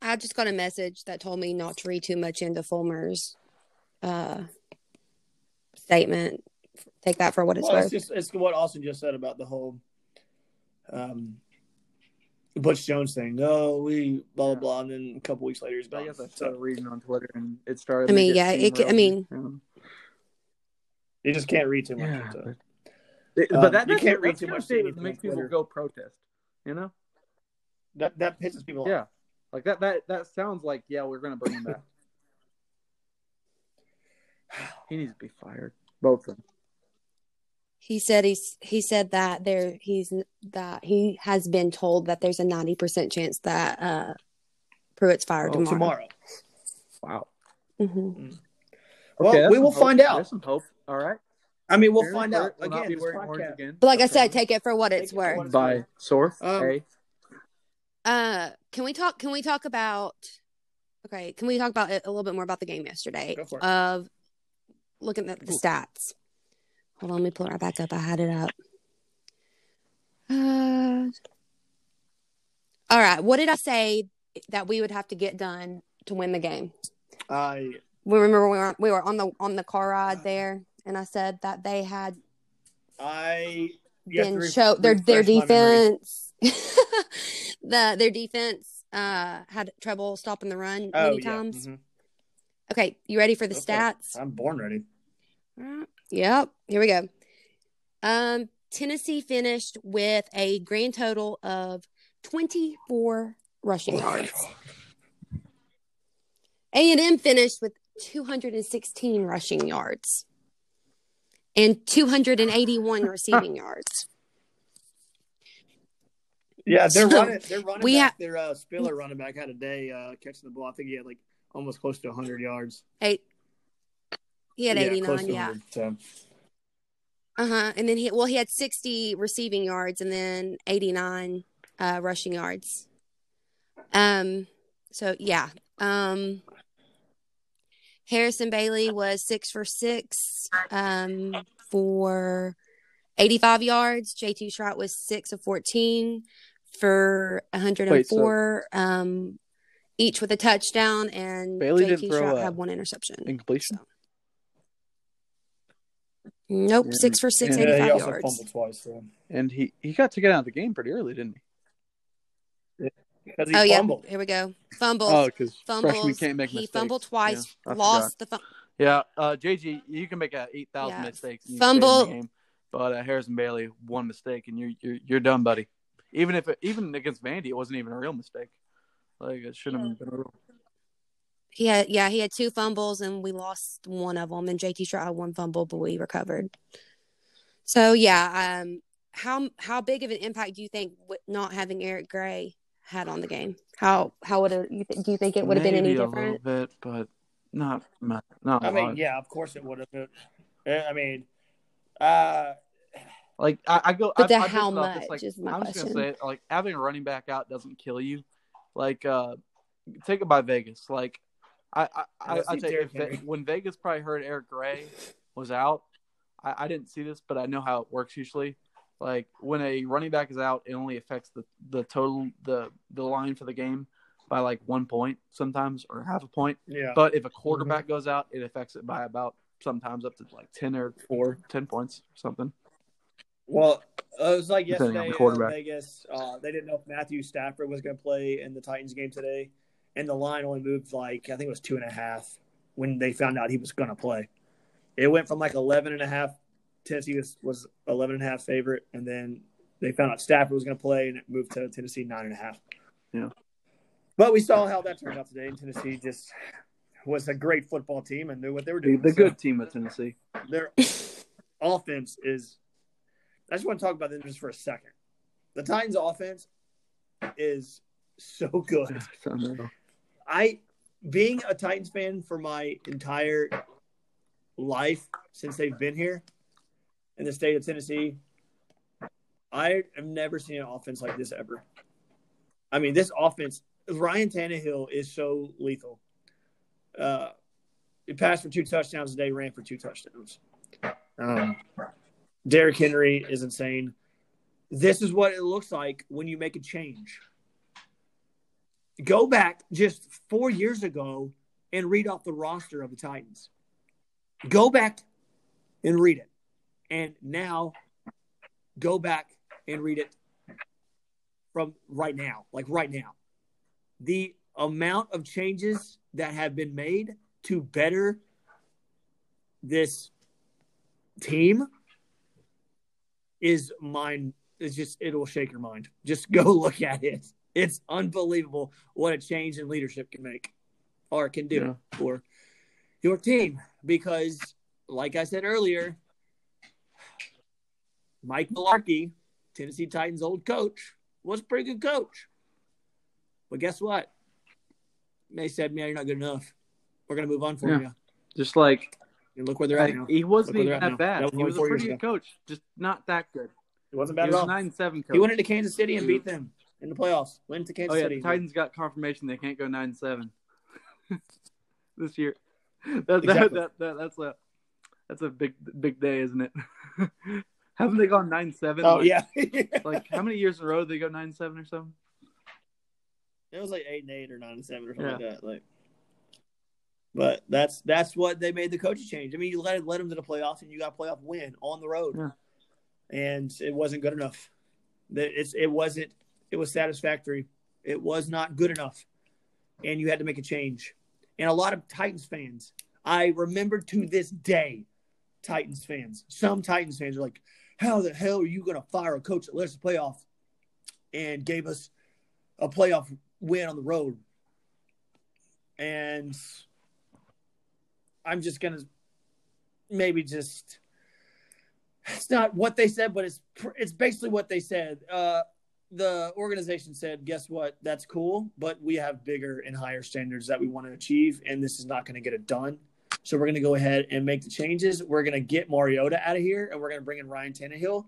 I just got a message that told me not to read too much into Fulmer's uh, statement. Take that for what it's Well, it's worth. just it's what Austin just said about the whole um Butch Jones thing. Oh, we blah blah blah, and then a couple weeks later he's I gone. guess I So started reading on Twitter and it started. I mean, yeah, it could- I mean- Um, you just can't read too much. yeah, into but, Um, but that, you can't read too the kind of much statement anything makes people Twitter. go protest. You know? That that pisses people off. Yeah, like that. That that sounds like yeah, we're gonna bring him back. he needs to be fired. Both of them. He said he's he said that there he's that he has been told that there's a ninety percent chance that uh Pruitt's fired Oh, tomorrow. tomorrow. Wow. hmm Well, we will hope. find out. There's some hope. All right. I mean, we'll Jeremy find out will not again. be This wearing orange podcast. again. But like I said, take it for what it's it worth. it's by source. Um, A. Uh, can we talk? Can we talk about? Okay, can we talk about it a little bit more about the game yesterday? Go for it. Of looking at the stats. Hold on, let me pull it right back up. I had it up. Uh, all right. What did I say that we would have to get done to win the game? I We remember we were we were on the on the car ride there, and I said that they had I you have to been re- show their their refresh my memory. defense. the their defense uh had trouble stopping the run Oh many yeah. times. Mhm. Okay, you ready for the it. stats? I'm born ready. Uh, Yep, here we go. Um, Tennessee finished with a grand total of 24 rushing yards. A&M finished with 216 rushing yards and 281 receiving yards. Yeah, they're So, running. They're running. we back, ha- their uh, Spiller running back had a day uh, catching the ball. I think he had like almost close to 100 yards. Eight. He had Yeah, 89, close yeah. Uh huh. And then he well he had sixty receiving yards and then eighty nine uh, rushing yards. Um. So yeah. Um. Harrison Bailey was six for six. Um. For eighty five yards. JT Shrout was six of fourteen for one hundred and four. Um. Each with a touchdown, and Bailey JT didn't throw Shrout a had one interception. Incompletion. Nope, Yeah. six for six, Yeah, eighty Yeah, five he also yards. fumbled twice. So. And he, he got taken out of the game pretty early, didn't he? Because he Oh yeah, here we go. Fumbles. Oh, because fumbles. freshmen can't make he mistakes. fumbled twice, Yeah, lost the fum- Yeah, uh, JG, you can make a eight thousand Yeah. mistakes. And you in the Fumble- game, but uh, Harrison Bailey one mistake, and you're you're you're done, buddy. Even if it, even against Vandy, it wasn't even a real mistake. Like it shouldn't have been a real. He had yeah, he had two fumbles and we lost one of them. And JT Shrout had one fumble, but we recovered. So yeah, um, how how big of an impact do you think w- not having Eric Gray had on the game? How how would it, you th- do you think it would have been any Maybe a different? little bit, but not much. Not I mean, lot. yeah, of course it would have. I mean, uh, Like I, I go, But I, the I base how it off this, much like, is my I'm just gonna say, like having a running back out doesn't kill you. Like, uh take it by Vegas. Like, I, I, I, Let's I tell you, Ve- when Vegas probably heard Eric Gray was out, I, I didn't see this, but I know how it works usually. Like when a running back is out, it only affects the the total the the line for the game by like one point sometimes or half a point. yeah. But if a quarterback goes out, it affects it by about sometimes up to like ten or four, ten points or something. Well, uh, it was like Depending on yesterday the in quarterback. Vegas. Uh, they didn't know if Matthew Stafford was going to play in the Titans game today, and the line only moved like I think it was two and a half when they found out he was going to play. It went from like 11 and a half. Tennessee was, was 11 and a half favorite, and then they found out Stafford was going to play, and it moved to Tennessee nine and a half. Yeah. But we saw how that turned out today, and Tennessee just was a great football team and knew what they were doing. the So- good team of Tennessee. their offense is. I just want to talk about them just for a second. The Titans' offense is so good. I, being a Titans fan for my entire life since they've been here in the state of Tennessee, I have never seen an offense like this ever. I mean, this offense, Ryan Tannehill is so lethal. Uh, he passed for two touchdowns today, ran for two touchdowns. Um, Derrick Henry is insane. This is what it looks like when you make a change. Go back just four years ago and read off the roster of the Titans. Go back and read it. And now go back and read it from right now, like right now. The amount of changes that have been made to better this team is mind it's just it'll shake your mind just go look at it it's unbelievable what a change in leadership can make or can do for your team because like i said earlier mike mularkey tennessee titans old coach was a pretty good coach. But guess what? They said man you're not good enough. We're going to move on for Yeah. you Just like and look where they're at like, now. he wasn't even that bad. That was he was a pretty years good coach, just not that good. it wasn't He bad was at a all. nine seven coach. he went into kansas city and beat them in the playoffs went to kansas oh yeah, city the Titans got confirmation they can't go nine and seven this year. That, that, Exactly. that, that, that's a that's a big big day, isn't it? Haven't they gone nine seven? oh like, yeah Like how many years in a row did they go nine seven or something? It was like eight and eight or nine and seven or something Yeah. like that. Like, but that's that's what they made the coaching change. I mean, you let let them to the playoffs, and you got a playoff win on the road, Yeah. and it wasn't good enough. That it's it wasn't it was satisfactory. It was not good enough, and you had to make a change. And a lot of Titans fans, I remember to this day, Titans fans, some Titans fans are like, "How the hell are you going to fire a coach that let us playoff and gave us a playoff win on the road?" And I'm just gonna maybe just it's not what they said, but it's it's basically what they said. Uh, the organization said, "Guess what? That's cool, but we have bigger and higher standards that we want to achieve, and this is not going to get it done. So we're going to go ahead and make the changes. We're going to get Mariota out of here, and we're going to bring in Ryan Tannehill.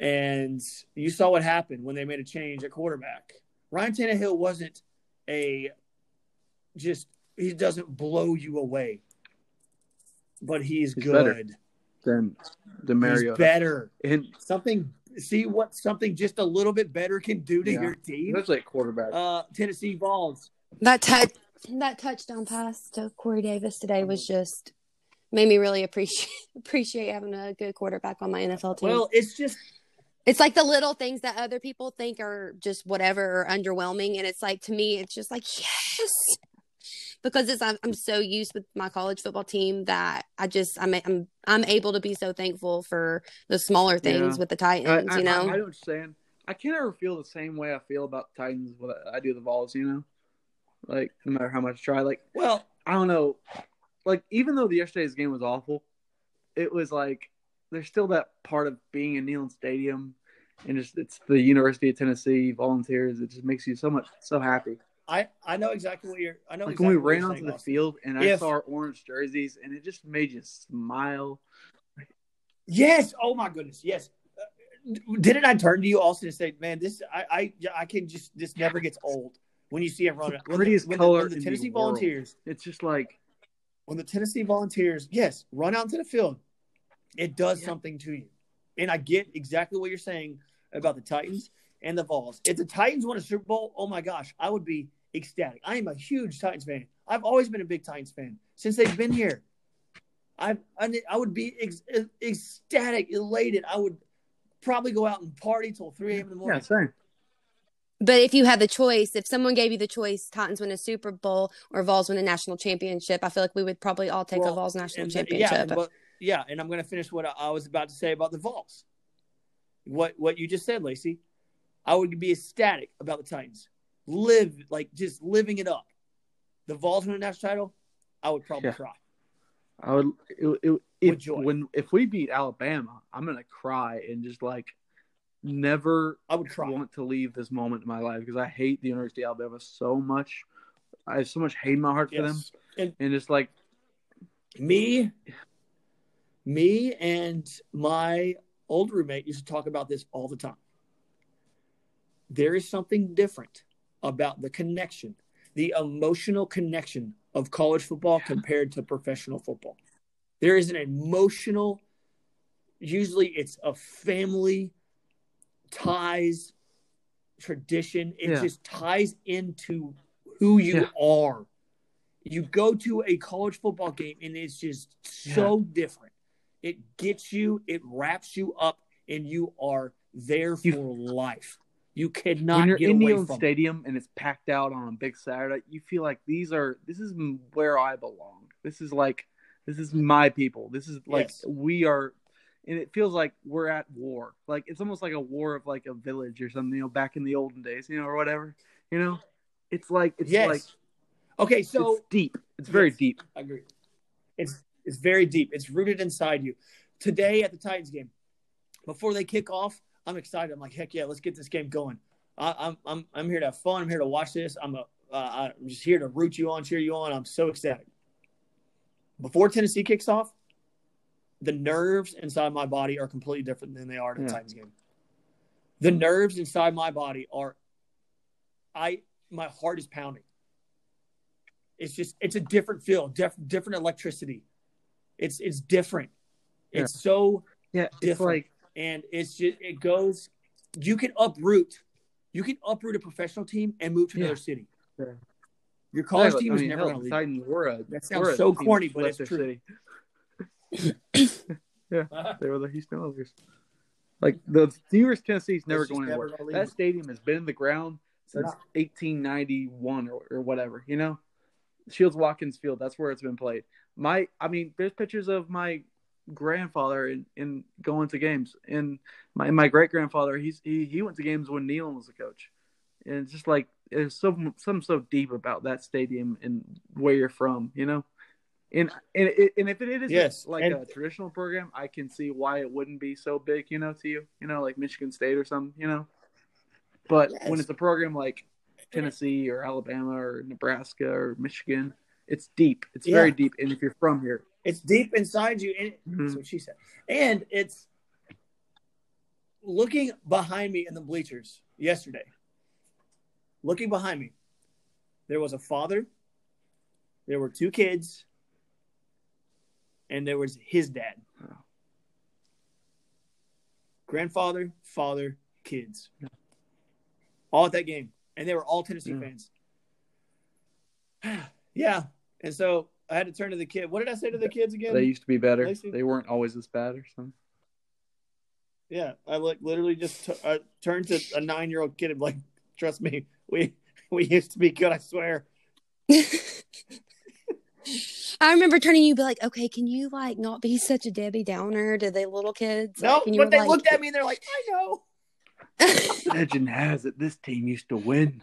And you saw what happened when they made a change at quarterback. Ryan Tannehill wasn't a just he doesn't blow you away, but he's, He's good. better. Then the He's Mario better. and Something. See what something just a little bit better can do to Yeah. your team. especially at quarterback. Uh, Tennessee Vols. That touch, that touchdown pass to Corey Davis today was just made me really appreciate appreciate having a good quarterback on my NFL team. Well, it's just it's like the little things that other people think are just whatever or underwhelming, and it's like to me, it's just like yes, because it's I'm, I'm so used with my college football team that I just I'm I'm I'm able to be so thankful for the smaller things Yeah. with the Titans. I, you know, I, I you're saying. I can't ever feel the same way I feel about Titans what I do the Vols. You know, like no matter how much I try, like well, I don't know. Like even though the yesterday's game was awful, it was like there's still that part of being in Neyland Stadium, and just it's the University of Tennessee volunteers. It just makes you so much so happy. I I know exactly what you're. I know Like exactly when we ran you're onto the Austin. field and I saw our orange jerseys, and it just made you smile. Yes. Oh my goodness. Yes. Uh, Didn't I turn to you, Austin, and say, "Man, this I I I can just this never gets old when you see him run." It's the prettiest when color when the in the Tennessee world. Volunteers It's just like when the Tennessee Volunteers, yes, run out into the field, it does Yeah. something to you. And I get exactly what you're saying about the Titans and the Vols. If the Titans won a Super Bowl, oh my gosh, I would be ecstatic. I am a huge Titans fan. I've always been a big Titans fan since they've been here. I I, I would be ex, ecstatic, elated. I would probably go out and party till 3 a.m. in the morning. Yeah, morning. same. But if you had the choice, if someone gave you the choice, Titans win a Super Bowl or Vols win a national championship, I feel like we would probably all take Well, a Vols national And- championship. Yeah, but, yeah, and I'm going to finish what I- I was about to say about the Vols. What what you just said, Lacey. I would be ecstatic about the Titans. Live like just living it up. The Vols win a national title, I would probably Yeah. cry. I would it, it, if when if we beat Alabama, I'm gonna cry and just like never I would cry. want to leave this moment in my life because I hate the University of Alabama so much. I have so much hate in my heart for them, And and just like me, me and my old roommate used to talk about this all the time. There is something different about the connection, the emotional connection of college football compared to professional football. There is an emotional, usually it's a family ties, tradition. It Yeah. just ties into who you Yeah. are. You go to a college football game and it's just so different. It gets you, it wraps you up, and you are there for You- life. You cannot when you're in away Neyland from it. Stadium and it's packed out on a big Saturday, you feel like these are this is where I belong. This is like this is my people. This is like Yes. we are, and it feels like we're at war. Like it's almost like a war of like a village or something. You know, back in the olden days, you know, or whatever. You know, it's like it's yes. like okay, so it's deep. It's very Yes. deep. I agree. It's it's very deep. It's rooted inside you. Today at the Titans game, before they kick off, I'm excited. I'm like, heck yeah, let's get this game going. I, I'm I'm I'm here to have fun. I'm here to watch this. I'm a uh, I'm just here to root you on, cheer you on. I'm so ecstatic. Before Tennessee kicks off, the nerves inside my body are completely different than they are at the Yeah. Titans game. The nerves inside my body are, I my heart is pounding. It's just it's a different feel, diff, different electricity. It's it's different. It's so Yeah, it's Different. like and it's just it goes. You can uproot, you can uproot a professional team and move to another Yeah. city. Yeah. Your college Yeah, team I is mean, never going to the leave. Were a That sounds so corny, but it's true. city. They were the Houston Oilers. Like the New York Tennessee's never going anywhere. That stadium has been in the ground since not. 1891 or, or whatever. You know, Shields Watkins Field. That's where it's been played. My, I mean, there's pictures of my grandfather in, in going to games, and my my great grandfather. He's he he went to games when Neyland was a coach, and it's just like there's some something so deep about that stadium and where you're from. You know. And and, and if it is Yes, like and- a traditional program, I can see why it wouldn't be so big, you know, to you, you know, like Michigan State or something, you know. But when it's a program like Tennessee or Alabama or Nebraska or Michigan, it's deep. It's very deep. And if you're from here, It's deep inside you, and Mhm. that's what she said. And it's looking behind me in the bleachers yesterday. Looking behind me, there was a father, there were two kids, and there was his dad. Oh. Grandfather, father, kids. All at that game. And they were all Tennessee Yeah. fans. yeah. And so I had to turn to the kid. What did I say to the kids again? they used to be better. Lacey? They weren't always as bad or something. Yeah, I like literally just t- uh, turned to a nine year old kid and like, trust me, we we used to be good. I swear. I remember turning you, be like, "Okay, can you like not be such a Debbie Downer to the little kids?" No, Like, but were they like- looked at me and they're like, I know. Legend has it this team used to win.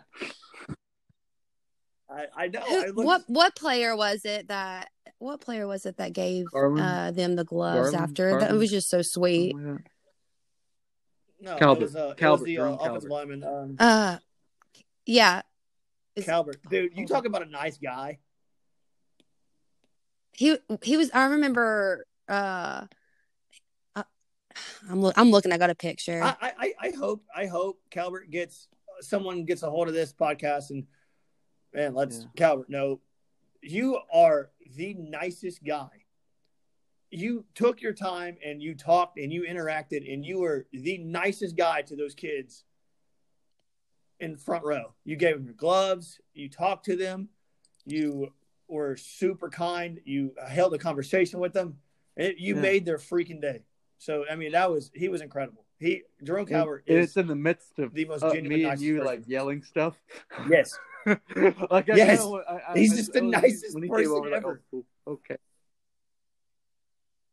I, I know. Who- I looked, what what player was it that? What player was it that gave Garland? uh, them the gloves Garland? after? That Garland? was just so sweet. Something like that. no, Calvert. It was, uh, it was Calvert, the uh, Jerome offensive lineman, um, Uh, yeah, Is- Calvert. Dude, you talk about a nice guy. he he was. I remember. Uh, uh, I'm look, I'm looking. I got a picture. I, I, I- I hope I hope Calvert gets someone gets a hold of this podcast and man, let's Yeah. Calvert know you are the nicest guy. You took your time and you talked and you interacted and you were the nicest guy to those kids in front row. You gave them your gloves, you talked to them, you were super kind, you held a conversation with them, and you Yeah. made their freaking day. So I mean, that was he was incredible. He Jerome Cowher and is it's in the midst of the most uh, genuine, me and you person. like yelling stuff. yes. like I Yes. know, I, I, He's I- just the when nicest when he person came over, like, ever. oh, okay.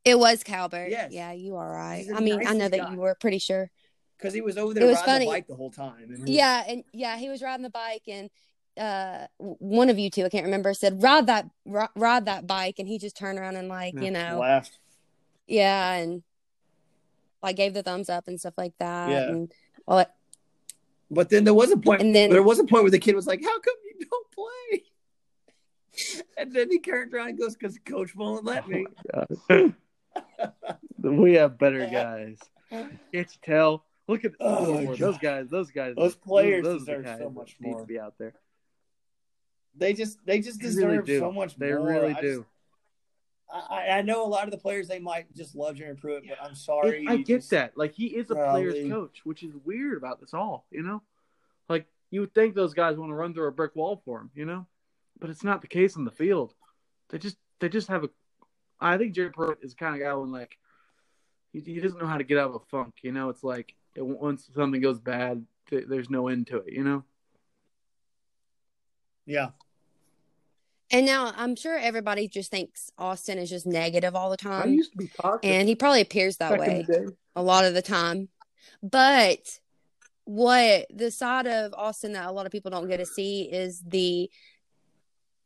It was Calbert. Yes. Yeah, you are right. I mean, I know that guy. you were pretty sure. Because he was over It there was riding funny. the bike the whole time. And Yeah, and yeah, he was riding the bike, and uh, one of you two, I can't remember, said ride that ri- ride that bike, and he just turned around and like Yeah, you know, laughed. yeah, and like gave the thumbs up and stuff like that. Yeah. And all that. But then there was a point. And then- there was a point where the kid was like, "How come you don't play?" And then he turned around and goes, "Because coach won't let me." God. we have better guys. Can't you tell? Look at Oh, those guys. Those guys. Those players those, are the deserve guys so that much need more. to be out there. They just they just They deserve really so much They more. really I do. I, I know a lot of the players they might just love Jeremy Pruitt, but I'm sorry. I get just- that. Like he is a player's coach, which is weird about this all. You know, like you would think those guys want to run through a brick wall for him. You know, but it's not the case on the field. They just they just have a. I think Jeremy Pruitt is the kind of guy when like he, he doesn't know how to get out of a funk. You know, it's like it, once something goes bad, th- there's no end to it. You know. Yeah, And now I'm sure everybody just thinks Austin is just negative all the time. I used to be positive and he probably appears that back way. in the day. a lot of the time. But what the side of Austin that a lot of people don't get to see is the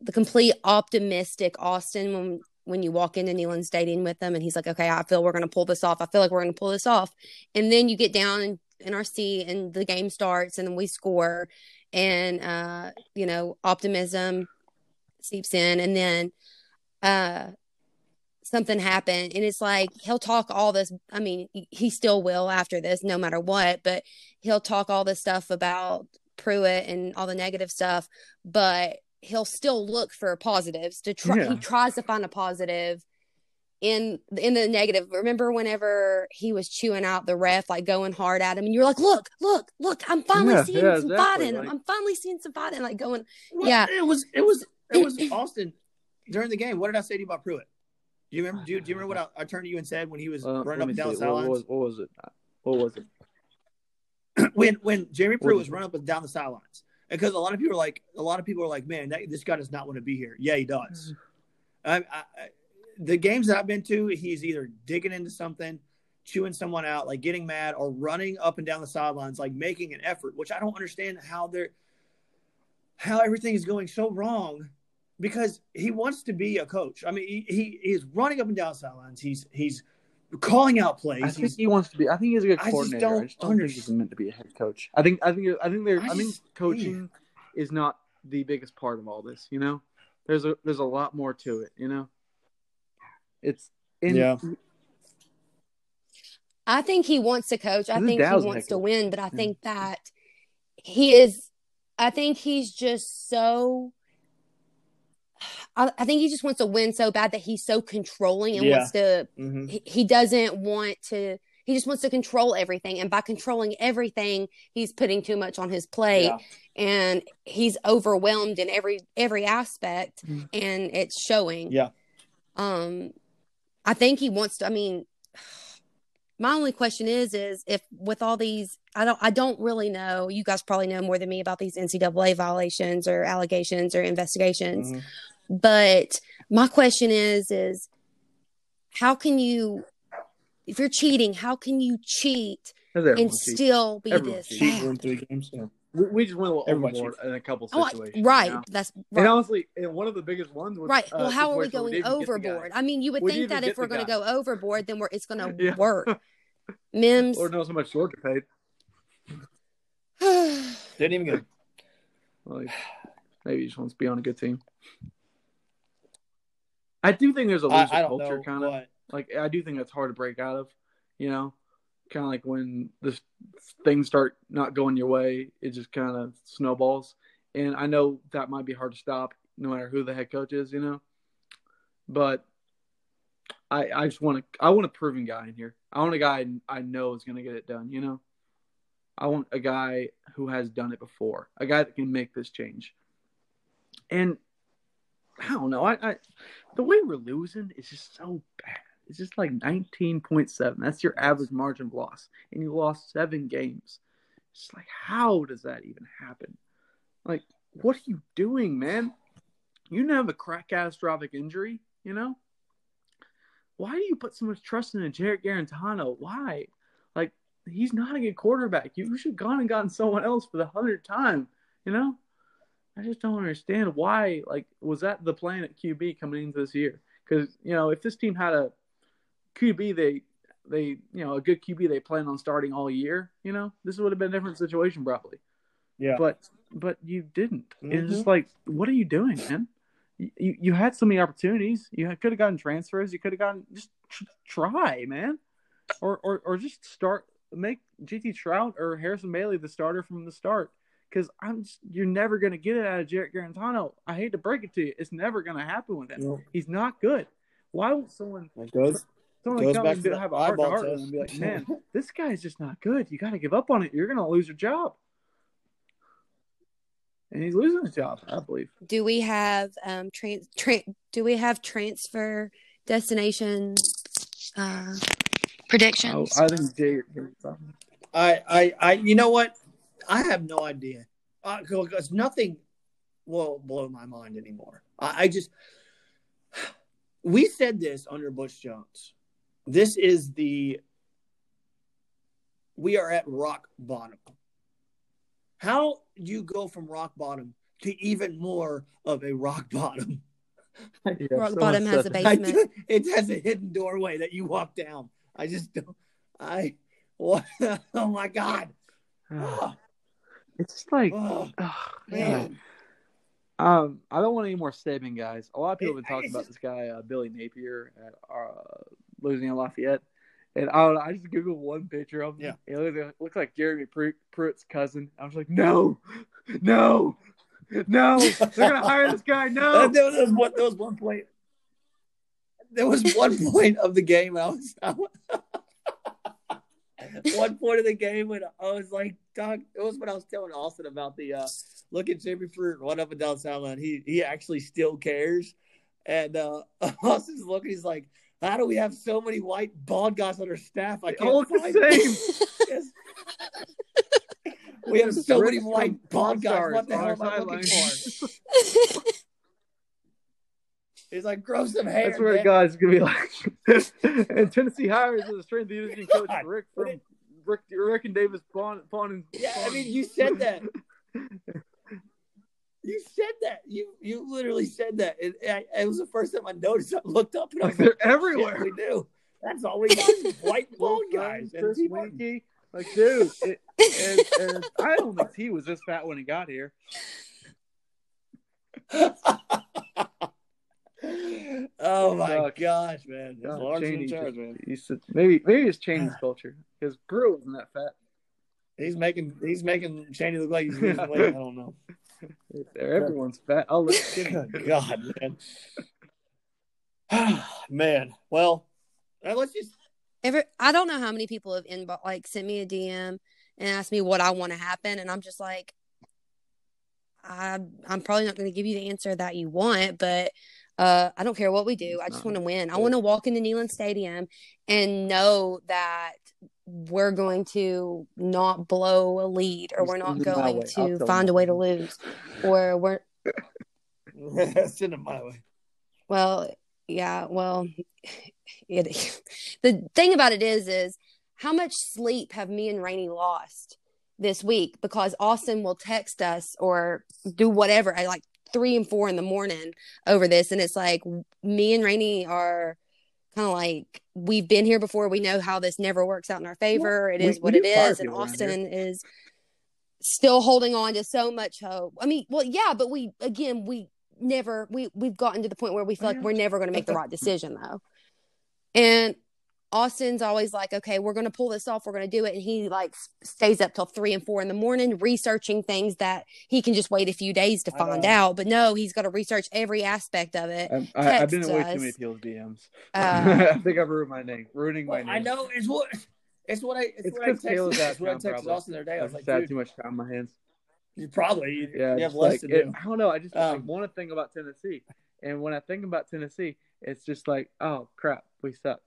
the complete optimistic Austin when when you walk into Neyland Stadium with them and he's like, Okay, I feel we're gonna pull this off. I feel like we're gonna pull this off. And then you get down in, in our seat and the game starts and then we score and uh, you know, optimism seeps in and then uh something happened and it's like he'll talk all this i mean he- still will after this no matter what but he'll talk all this stuff about pruitt and all the negative stuff but he'll still look for positives to try Yeah. he tries to find a positive in in the negative remember whenever he was chewing out the ref like going hard at him and you're like look look look i'm finally Yeah, seeing yeah, some exactly, fight in him like- i'm finally seeing some fight in like going Well, Yeah. It was it was it was Austin during the game. What did I say to you about Pruitt? Do you remember? Do you, do you remember what I, I turned to you and said when he was Uh, running up and down the. What, sidelines? was, what was it? What was it? when when Jeremy Pruitt What was running up and down the sidelines, because a lot of people are like, a lot of people are like, man, that, this guy does not want to be here. Yeah, he does. I, I, the games that I've been to, he's either digging into something, chewing someone out, like getting mad, or running up and down the sidelines, like making an effort. Which I don't understand how they're how everything is going so wrong. Because he wants to be a coach. I mean, he, he he's running up and down sidelines. He's he's calling out plays. I think He's, he wants to be. I think he's a good I just don't I just don't think he's meant to be a head coach. I think. I think. I think. There. I I, think just- coaching is not the biggest part of all this. You know, there's a there's a lot more to it. You know, it's and Yeah. I think he wants to coach. I think he wants to win, but I yeah. think that he is. I think he's just so. I, I think he just wants to win so bad that he's so controlling and Yeah. wants to. Mhm. He, he doesn't want to. He just wants to control everything, and by controlling everything, he's putting too much on his plate, Yeah. and he's overwhelmed in every every aspect, Mm. and it's showing. Yeah. Um, I think he wants to. I mean, my only question is, is if with all these, I don't, I don't really know. You guys probably know more than me about these NCAA violations or allegations or investigations. Mhm. But my question is, is how can you, if you're cheating, how can you cheat and cheats. still be Everyone this. Cheat, bad? three games. Yeah. We, we just went a little Everybody overboard in a couple Oh, situations. right. you know? That's right. And honestly, and one of the biggest ones was Right. uh, Well, how are we going didn't get the guy. overboard? I mean, you would We think that if we're going to go overboard, then we're it's going to Yeah. work. Mims. Lord knows how much Georgia paid. Didn't even get. Like, maybe he just wants to be on a good team. I do think there's a loser culture kind of. but like I do think that's hard to break out of, you know, kind of like when this things start not going your way, it just kind of snowballs. And I know that might be hard to stop, no matter who the head coach is, you know. But I I just want to I want a proven guy in here. I want a guy I know is going to get it done, you know. I want a guy who has done it before, a guy that can make this change. And I don't know, I, I the way we're losing is just so bad. It's just like 19.7. That's your average margin of loss. And you lost seven games. It's like, how does that even happen? Like, what are you doing, man? You didn't have a crack catastrophic injury, you know? Why do you put so much trust in a Jarrett Guarantano? Why? Like, he's not a good quarterback. You should have gone and gotten someone else for the hundredth time, you know? I just don't understand why. Like, was that the plan at QB coming into this year? Because you know, if this team had a QB, they they you know a good QB they plan on starting all year. You know, this would have been a different situation probably. Yeah. But but you didn't. It's Mhm. just like, what are you doing, man? You you, had so many opportunities. You could have gotten transfers. You could have gotten just tr- try, man, or or or just start make JT Shrout or Harrison Bailey the starter from the start. Because I'm just, you're never gonna get it out of Jarrett Guarantano. I hate to break it to you, it's never gonna happen with him. Yeah. He's not good. Why would someone It goes someone goes back to have a heart to heart test. and be like, man, this guy's just not good. You got to give up on it. You're gonna lose your job. And he's losing his job, I believe. Do we have um trans tra- do we have transfer destination uh predictions? I, I think Jay. I, I, I, you know what? I have no idea because nothing will blow my mind anymore. I, I just, we said this under Butch Jones. This is the, we are at rock bottom. How do you go from rock bottom to even more of a rock bottom? Rock bottom has a I- basement. it has a hidden doorway that you walk down. I just don't. I. What? Oh my God. Oh, It's just like, oh, oh, man. Um, I don't want any more stabbing guys. A lot of people have been talking about just- this guy, uh, Billy Napier at uh, Louisiana Lafayette. And I don't know, I just googled one picture of him. Yeah. It looks like, Jeremy Pruitt, Pruitt's cousin. I was like, no, no, no. They're gonna hire this guy. No. there, was one, there was one point. There was one point of the game. I was. I was one point of the game when I was like, Doc, it was when I was telling Austin about the uh, look at Jimmy Fruit run up and down sideline. He he actually still cares. And uh, Austin's looking. He's like, "How do we have so many white bald guys on our staff? I can't find the same. Yes. We have so many white bald guys. What the hell am I looking for? He's like, grow some hair. That's where man." guys gonna be like. and Tennessee hires a strength and conditioning coach Rick from Rick, Rick and Davis Pawn and Yeah, I mean, you said that. You said that. You you literally said that. It, it, it was the first time I noticed. I looked up and I was like, They're like, "Oh, shit, everywhere." we do. That's all we got. white bald guys. Friends, And Chris Weinke. Like, dude, it, and, and I don't think he was this fat when he got here. oh my Sucks. gosh, man! God, That's Lawrence in Chaney charge, just- man. he's maybe maybe it's Chaney's culture because Brew wasn't that fat. He's making he's making Cheney look like he's losing weight. I don't know. Everyone's fat. I'll look skinny. God, man. man, well, uh, let's just Ever, I don't know how many people have inbox like sent me a DM and asked me what I want to happen, and I'm just like, I, I'm probably not going to give you the answer that you want, but uh, I don't care what we do. It's I just want to win. I want to walk into Neyland Stadium and know that we're going to not blow a lead, or Just we're not send it my going to find them. a way to lose, or we're send him my way. Well, yeah, well, it, the thing about it is, is how much sleep have me and Rainey lost this week because Austin will text us or do whatever at like three and four in the morning over this, and it's like me and Rainey are kind of like we've been here before. We know how this never works out in our favor. It We- is we what do it is, and Austin is still holding on to so much hope. I mean, well, yeah, but we again we never we we've gotten to the point where we feel like we're never going to make the right decision though. And Austin's always like, okay, we're going to pull this off. We're going to do it. And he like stays up till three and four in the morning researching things that he can just wait a few days to find out. But no, he's got to research every aspect of it. I've, I, I've been in way too many people's DMs. Uh, I think I've ruined my name, ruining my name. I know it's what it's what I it's, It's what I 'cause Taylor's texted, out it's what I of texted town, probably. Austin the other day. I was I've like, just had too much time on my hands. you probably you, Yeah, you have less like to it, do. I don't know. I just like, Um, want to think about Tennessee, and when I think about Tennessee, it's just like, oh crap, we suck.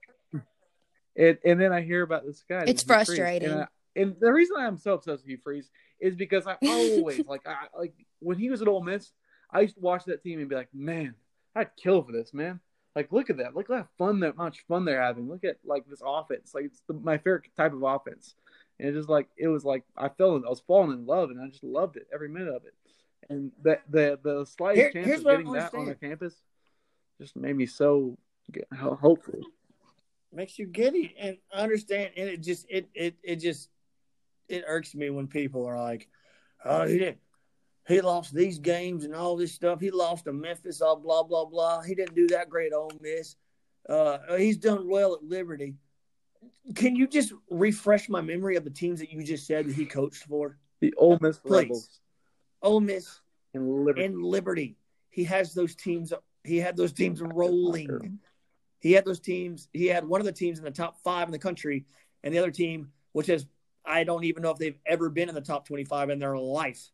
And and then I hear about this guy. It's frustrating. And, I, and the reason I'm so obsessed with Hugh Freeze is because I always like I like when he was at Ole Miss, I used to watch that team and be like, man, I'd kill for this, man. Like, look at that. Look at how fun that much fun they're having. Look at like this offense. Like it's the, my favorite type of offense. And it's just like it was like I fell in, I was falling in love and I just loved it every minute of it. And the the the slightest Here- chance of getting that on the campus just made me so hopeful. Makes you giddy and understand and it just it it it just it irks me when people are like oh he did he lost these games and all this stuff. He lost to memphis all blah blah blah. He didn't do that great at Ole miss. Uh he's done well at liberty. Can you just refresh my memory of the teams that you just said that he coached for? The Ole Miss Please. Rebels. Ole miss and Liberty. and liberty. He has those teams he had those teams rolling He had those teams. He had one of the teams in the top five in the country, and the other team, which is I don't even know if they've ever been in the top twenty-five in their life,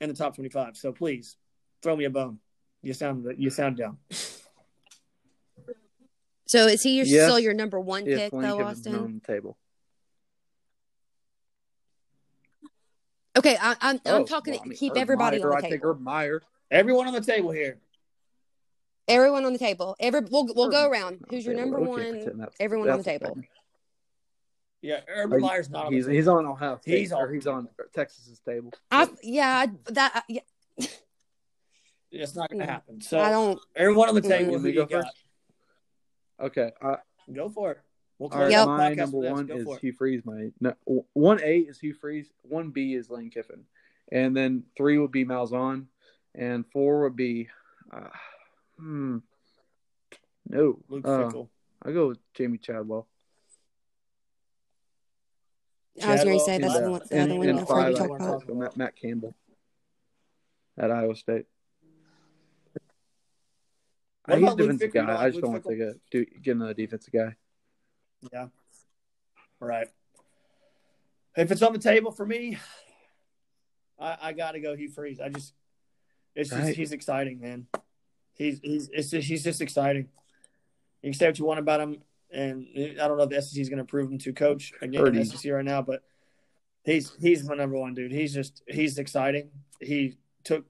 in the top twenty-five. So please throw me a bone. You sound you sound down. So is he your, Yes, still your number one If pick Lane though, Austin? on the table. Okay, I, I'm I'm Oh, talking well, I to mean, keep Urban everybody Meyer, on I think table. Urban Meyer. Everyone on the table here. Everyone on the table. Every we'll we'll go around. Who's your number okay, one? that's- everyone on the table. thing. Yeah, Urban Like, Meyer's not on He's the he's on Ohio State. He's on- he's on Texas's table. I yeah that I- yeah, It's not going to Mm. happen. So I don't. everyone on the Mm. table, You who you go got? first? Okay. Uh, Go for it. We'll all right. Yep. My number one is it. Hugh Freeze. My no, one A is Hugh Freeze. One B is Lane Kiffin, and then three would be Malzahn, and four would be, uh, hmm, no, Luke uh, Fickell. I go with Jamey Chadwell. I was going to say that's and, the, one, the and, other one and before we five, talk about. Matt, Matt Campbell at Iowa State. What he's a about defensive Fickell? Guy. don't I like just don't Luke want to take a do, get another defensive guy. Yeah. Right. If it's on the table for me, I, I got to go Hugh Freeze. I just, it's just Right. he's exciting, man. He's he's it's just, he's just exciting. You can say what you want about him, and I don't know if the SEC is going to prove him to coach again in the. SEC right now, but he's he's my number one dude. He's just he's exciting. He took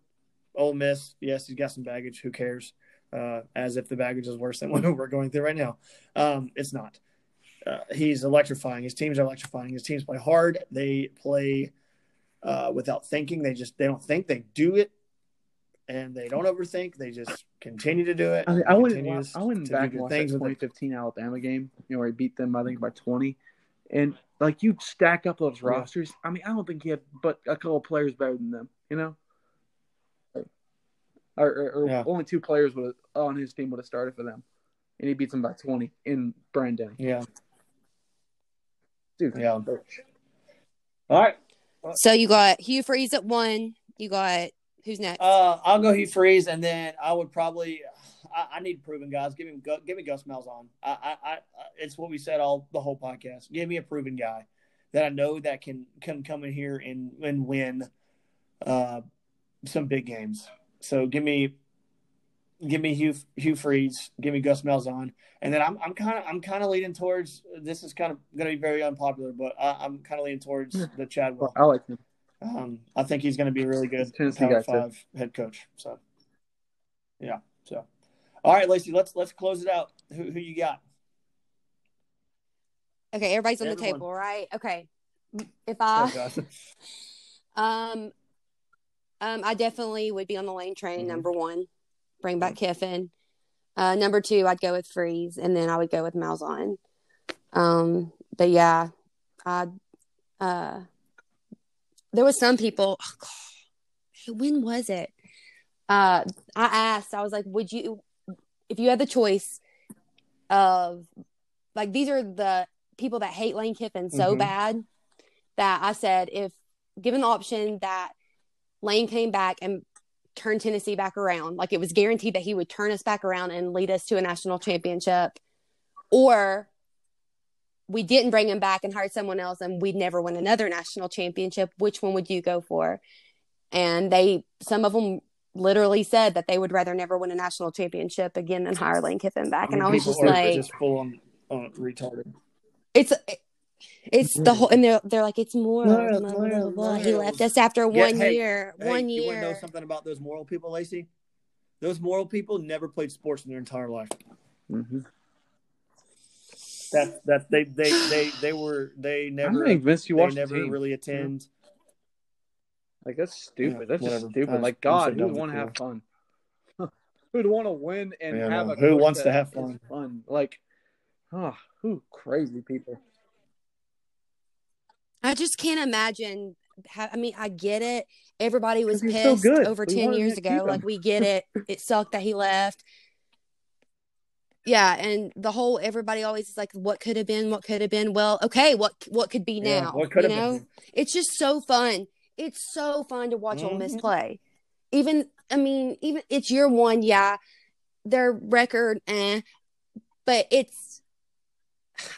Ole Miss. Yes, he's got some baggage. Who cares? Uh, as if the baggage is worse than what we're going through right now. Um, it's not. Uh, he's electrifying. His teams are electrifying. His teams play hard. They play uh, without thinking. They just they don't think. They do it, and they don't overthink. They just continue to do it. I, mean, I went Continue I went to back do and the watched that with 2015 Alabama game. You know, where he beat them, I think, by 20. And like you stack up those Yeah. rosters. I mean, I don't think he had but a couple of players better than them. You know, or, or, or Yeah. only two players would on his team would have started for them, and he beats them by 20 in Bryant-Denny. Yeah, Dude, yeah. All right. So you got Hugh Freeze at one. You got who's next? Uh, I'll go Hugh Freeze, and then I would probably. I, I need proven guys. Give me give me Gus Malzahn. I, I, I, it's what we said all the whole podcast. Give me a proven guy that I know that can can come in here and and win uh, some big games. So give me give me Hugh Hugh Freeze. Give me Gus Malzahn, and then I'm I'm kind of I'm kind of leaning towards. This is kind of going to be very unpopular, but I, I'm kind of leaning towards Yeah. the Chadwell. I like him. Um, I think he's going to be a really good Tennessee Power guy, too. Five head coach. So, yeah. So, all right, Lacey, let's let's close it out. Who who you got? okay, everybody's on the table, right? Okay. If Oh, I gosh. um um I definitely would be on the lane train. Mhm. Number one, bring back Kiffin. Uh, number two, I'd go with Freeze, and then I would go with Malzahn. Um, but yeah, I uh, there was some people. Oh when was it? Uh, I asked. I was like, "Would you, if you had the choice of, like, these are the people that hate Lane Kiffin so Mhm. bad that I said, if given the option that Lane came back and turned Tennessee back around. Like it was guaranteed that he would turn us back around and lead us to a national championship. Or we didn't bring him back and hired someone else and we'd never win another national championship. Which one would you go for? And they, some of them literally said that they would rather never win a national championship again than hire Lane Kiffin back. I mean, and I was just like, just full on uh, retarded. It's it's the whole, and they're they're like it's moral. Morals, blah, blah, blah, blah. He left us after Yeah, one hey, year. Hey, one You want to know something about those moral people, Lacey? Those moral people never played sports in their entire life. Mm-hmm. That that they they they they were they I never think Vince, you they watched never the team. really attend. Like that's stupid. Yeah, that's just stupid. I- like I'm God, sitting who down would want to have fun? Who'd want to win and Yeah, have no. a Who coach wants to that have is fun? Fun, like, oh, who crazy people. I just can't imagine. How, I mean, I get it. Everybody was 'Cause he's so pissed good. over We 10 wanted years to ago. him. Like, we get it. It sucked that he left. Yeah, and the whole everybody always is like, "What could have been? What could have been?" Well, okay, what what could be Yeah, now? what could you have know, been? it's just so fun. It's so fun to watch Ole Miss Mhm. play. Even, I mean, even it's year one, yeah. Their record, eh, but it's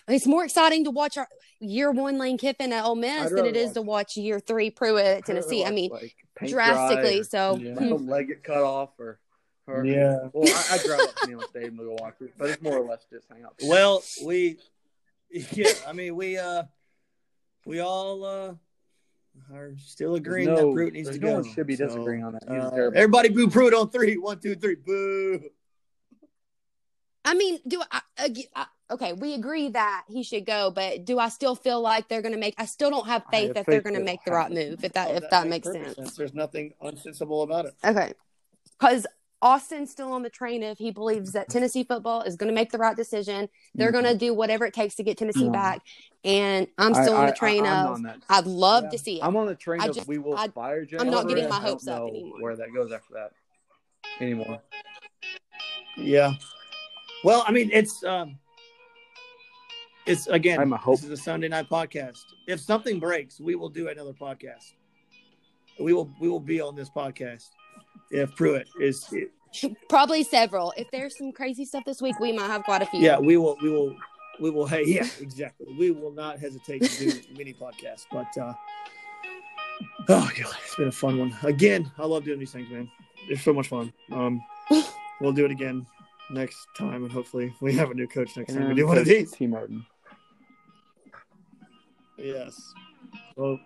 it's more exciting to watch our year one Lane Kiffin at Ole Miss than it is to watch year three Pruitt at Tennessee. I mean, like, drastically. or So, Yeah. leg get cut off or, or Yeah. Well, I, I drive up to Neyland Stadium to go watch it, but it's more or less just hang out. Well, we yeah, I mean we uh we all uh are still agreeing no, that Pruitt needs there's to no go. one should be So, disagreeing on that. He's uh, terrible. everybody boo Pruitt on three. One, two, three. Boo. I mean, do I, ag- I okay? We agree that he should go, but do I still feel like they're going to make? I still don't have faith have that they're going to make the right move. If that Oh, if that, makes makes perfect sense. There's nothing unsensible about it. Okay, because Austin's still on the train if he believes that Tennessee football is going to make the right decision. They're going to do whatever it takes to get Tennessee No. back, and I'm I- still on the train I, I'm of on that. I'd love Yeah. to see it. I'm on the train I of just- we will I- fire Jay. I'm not getting my hopes up anymore. Where that goes after that anymore? Yeah. Well, I mean, it's um, it's again. I'm a hope. This is a Sunday night podcast. If something breaks, we will do another podcast. We will we will be on this podcast if Pruitt is. Probably several. If there's some crazy stuff this week, we might have quite a few. Yeah, we will we will we will. Hey, yeah, exactly. We will not hesitate to do mini podcasts. But uh, oh, God, it's been a fun one. Again, I love doing these things, man. They're so much fun. Um, we'll do it again next time, and hopefully we have a new coach next time we do one of these. Tee Martin. Yes. Well,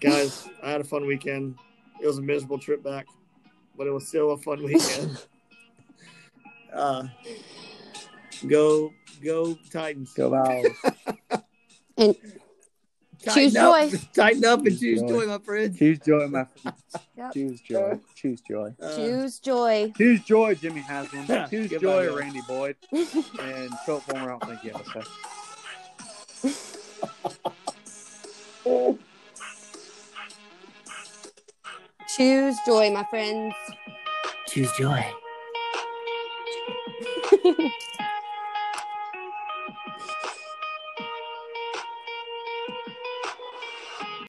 guys, I had a fun weekend. It was a miserable trip back, but it was still a fun weekend. uh, go, go Titans. Go Owls. And Tighten choose up, joy. Tighten up and choose Joy. joy, my friend. Choose joy, my friend. Yep. Choose joy. Choose joy. Uh, Choose joy. Choose joy, Jimmy Haslam. Yeah, Choose goodbye, joy, guys. Randy Boyd. And Philip Fulmer, I don't think you have to Choose joy, my friends. Choose joy.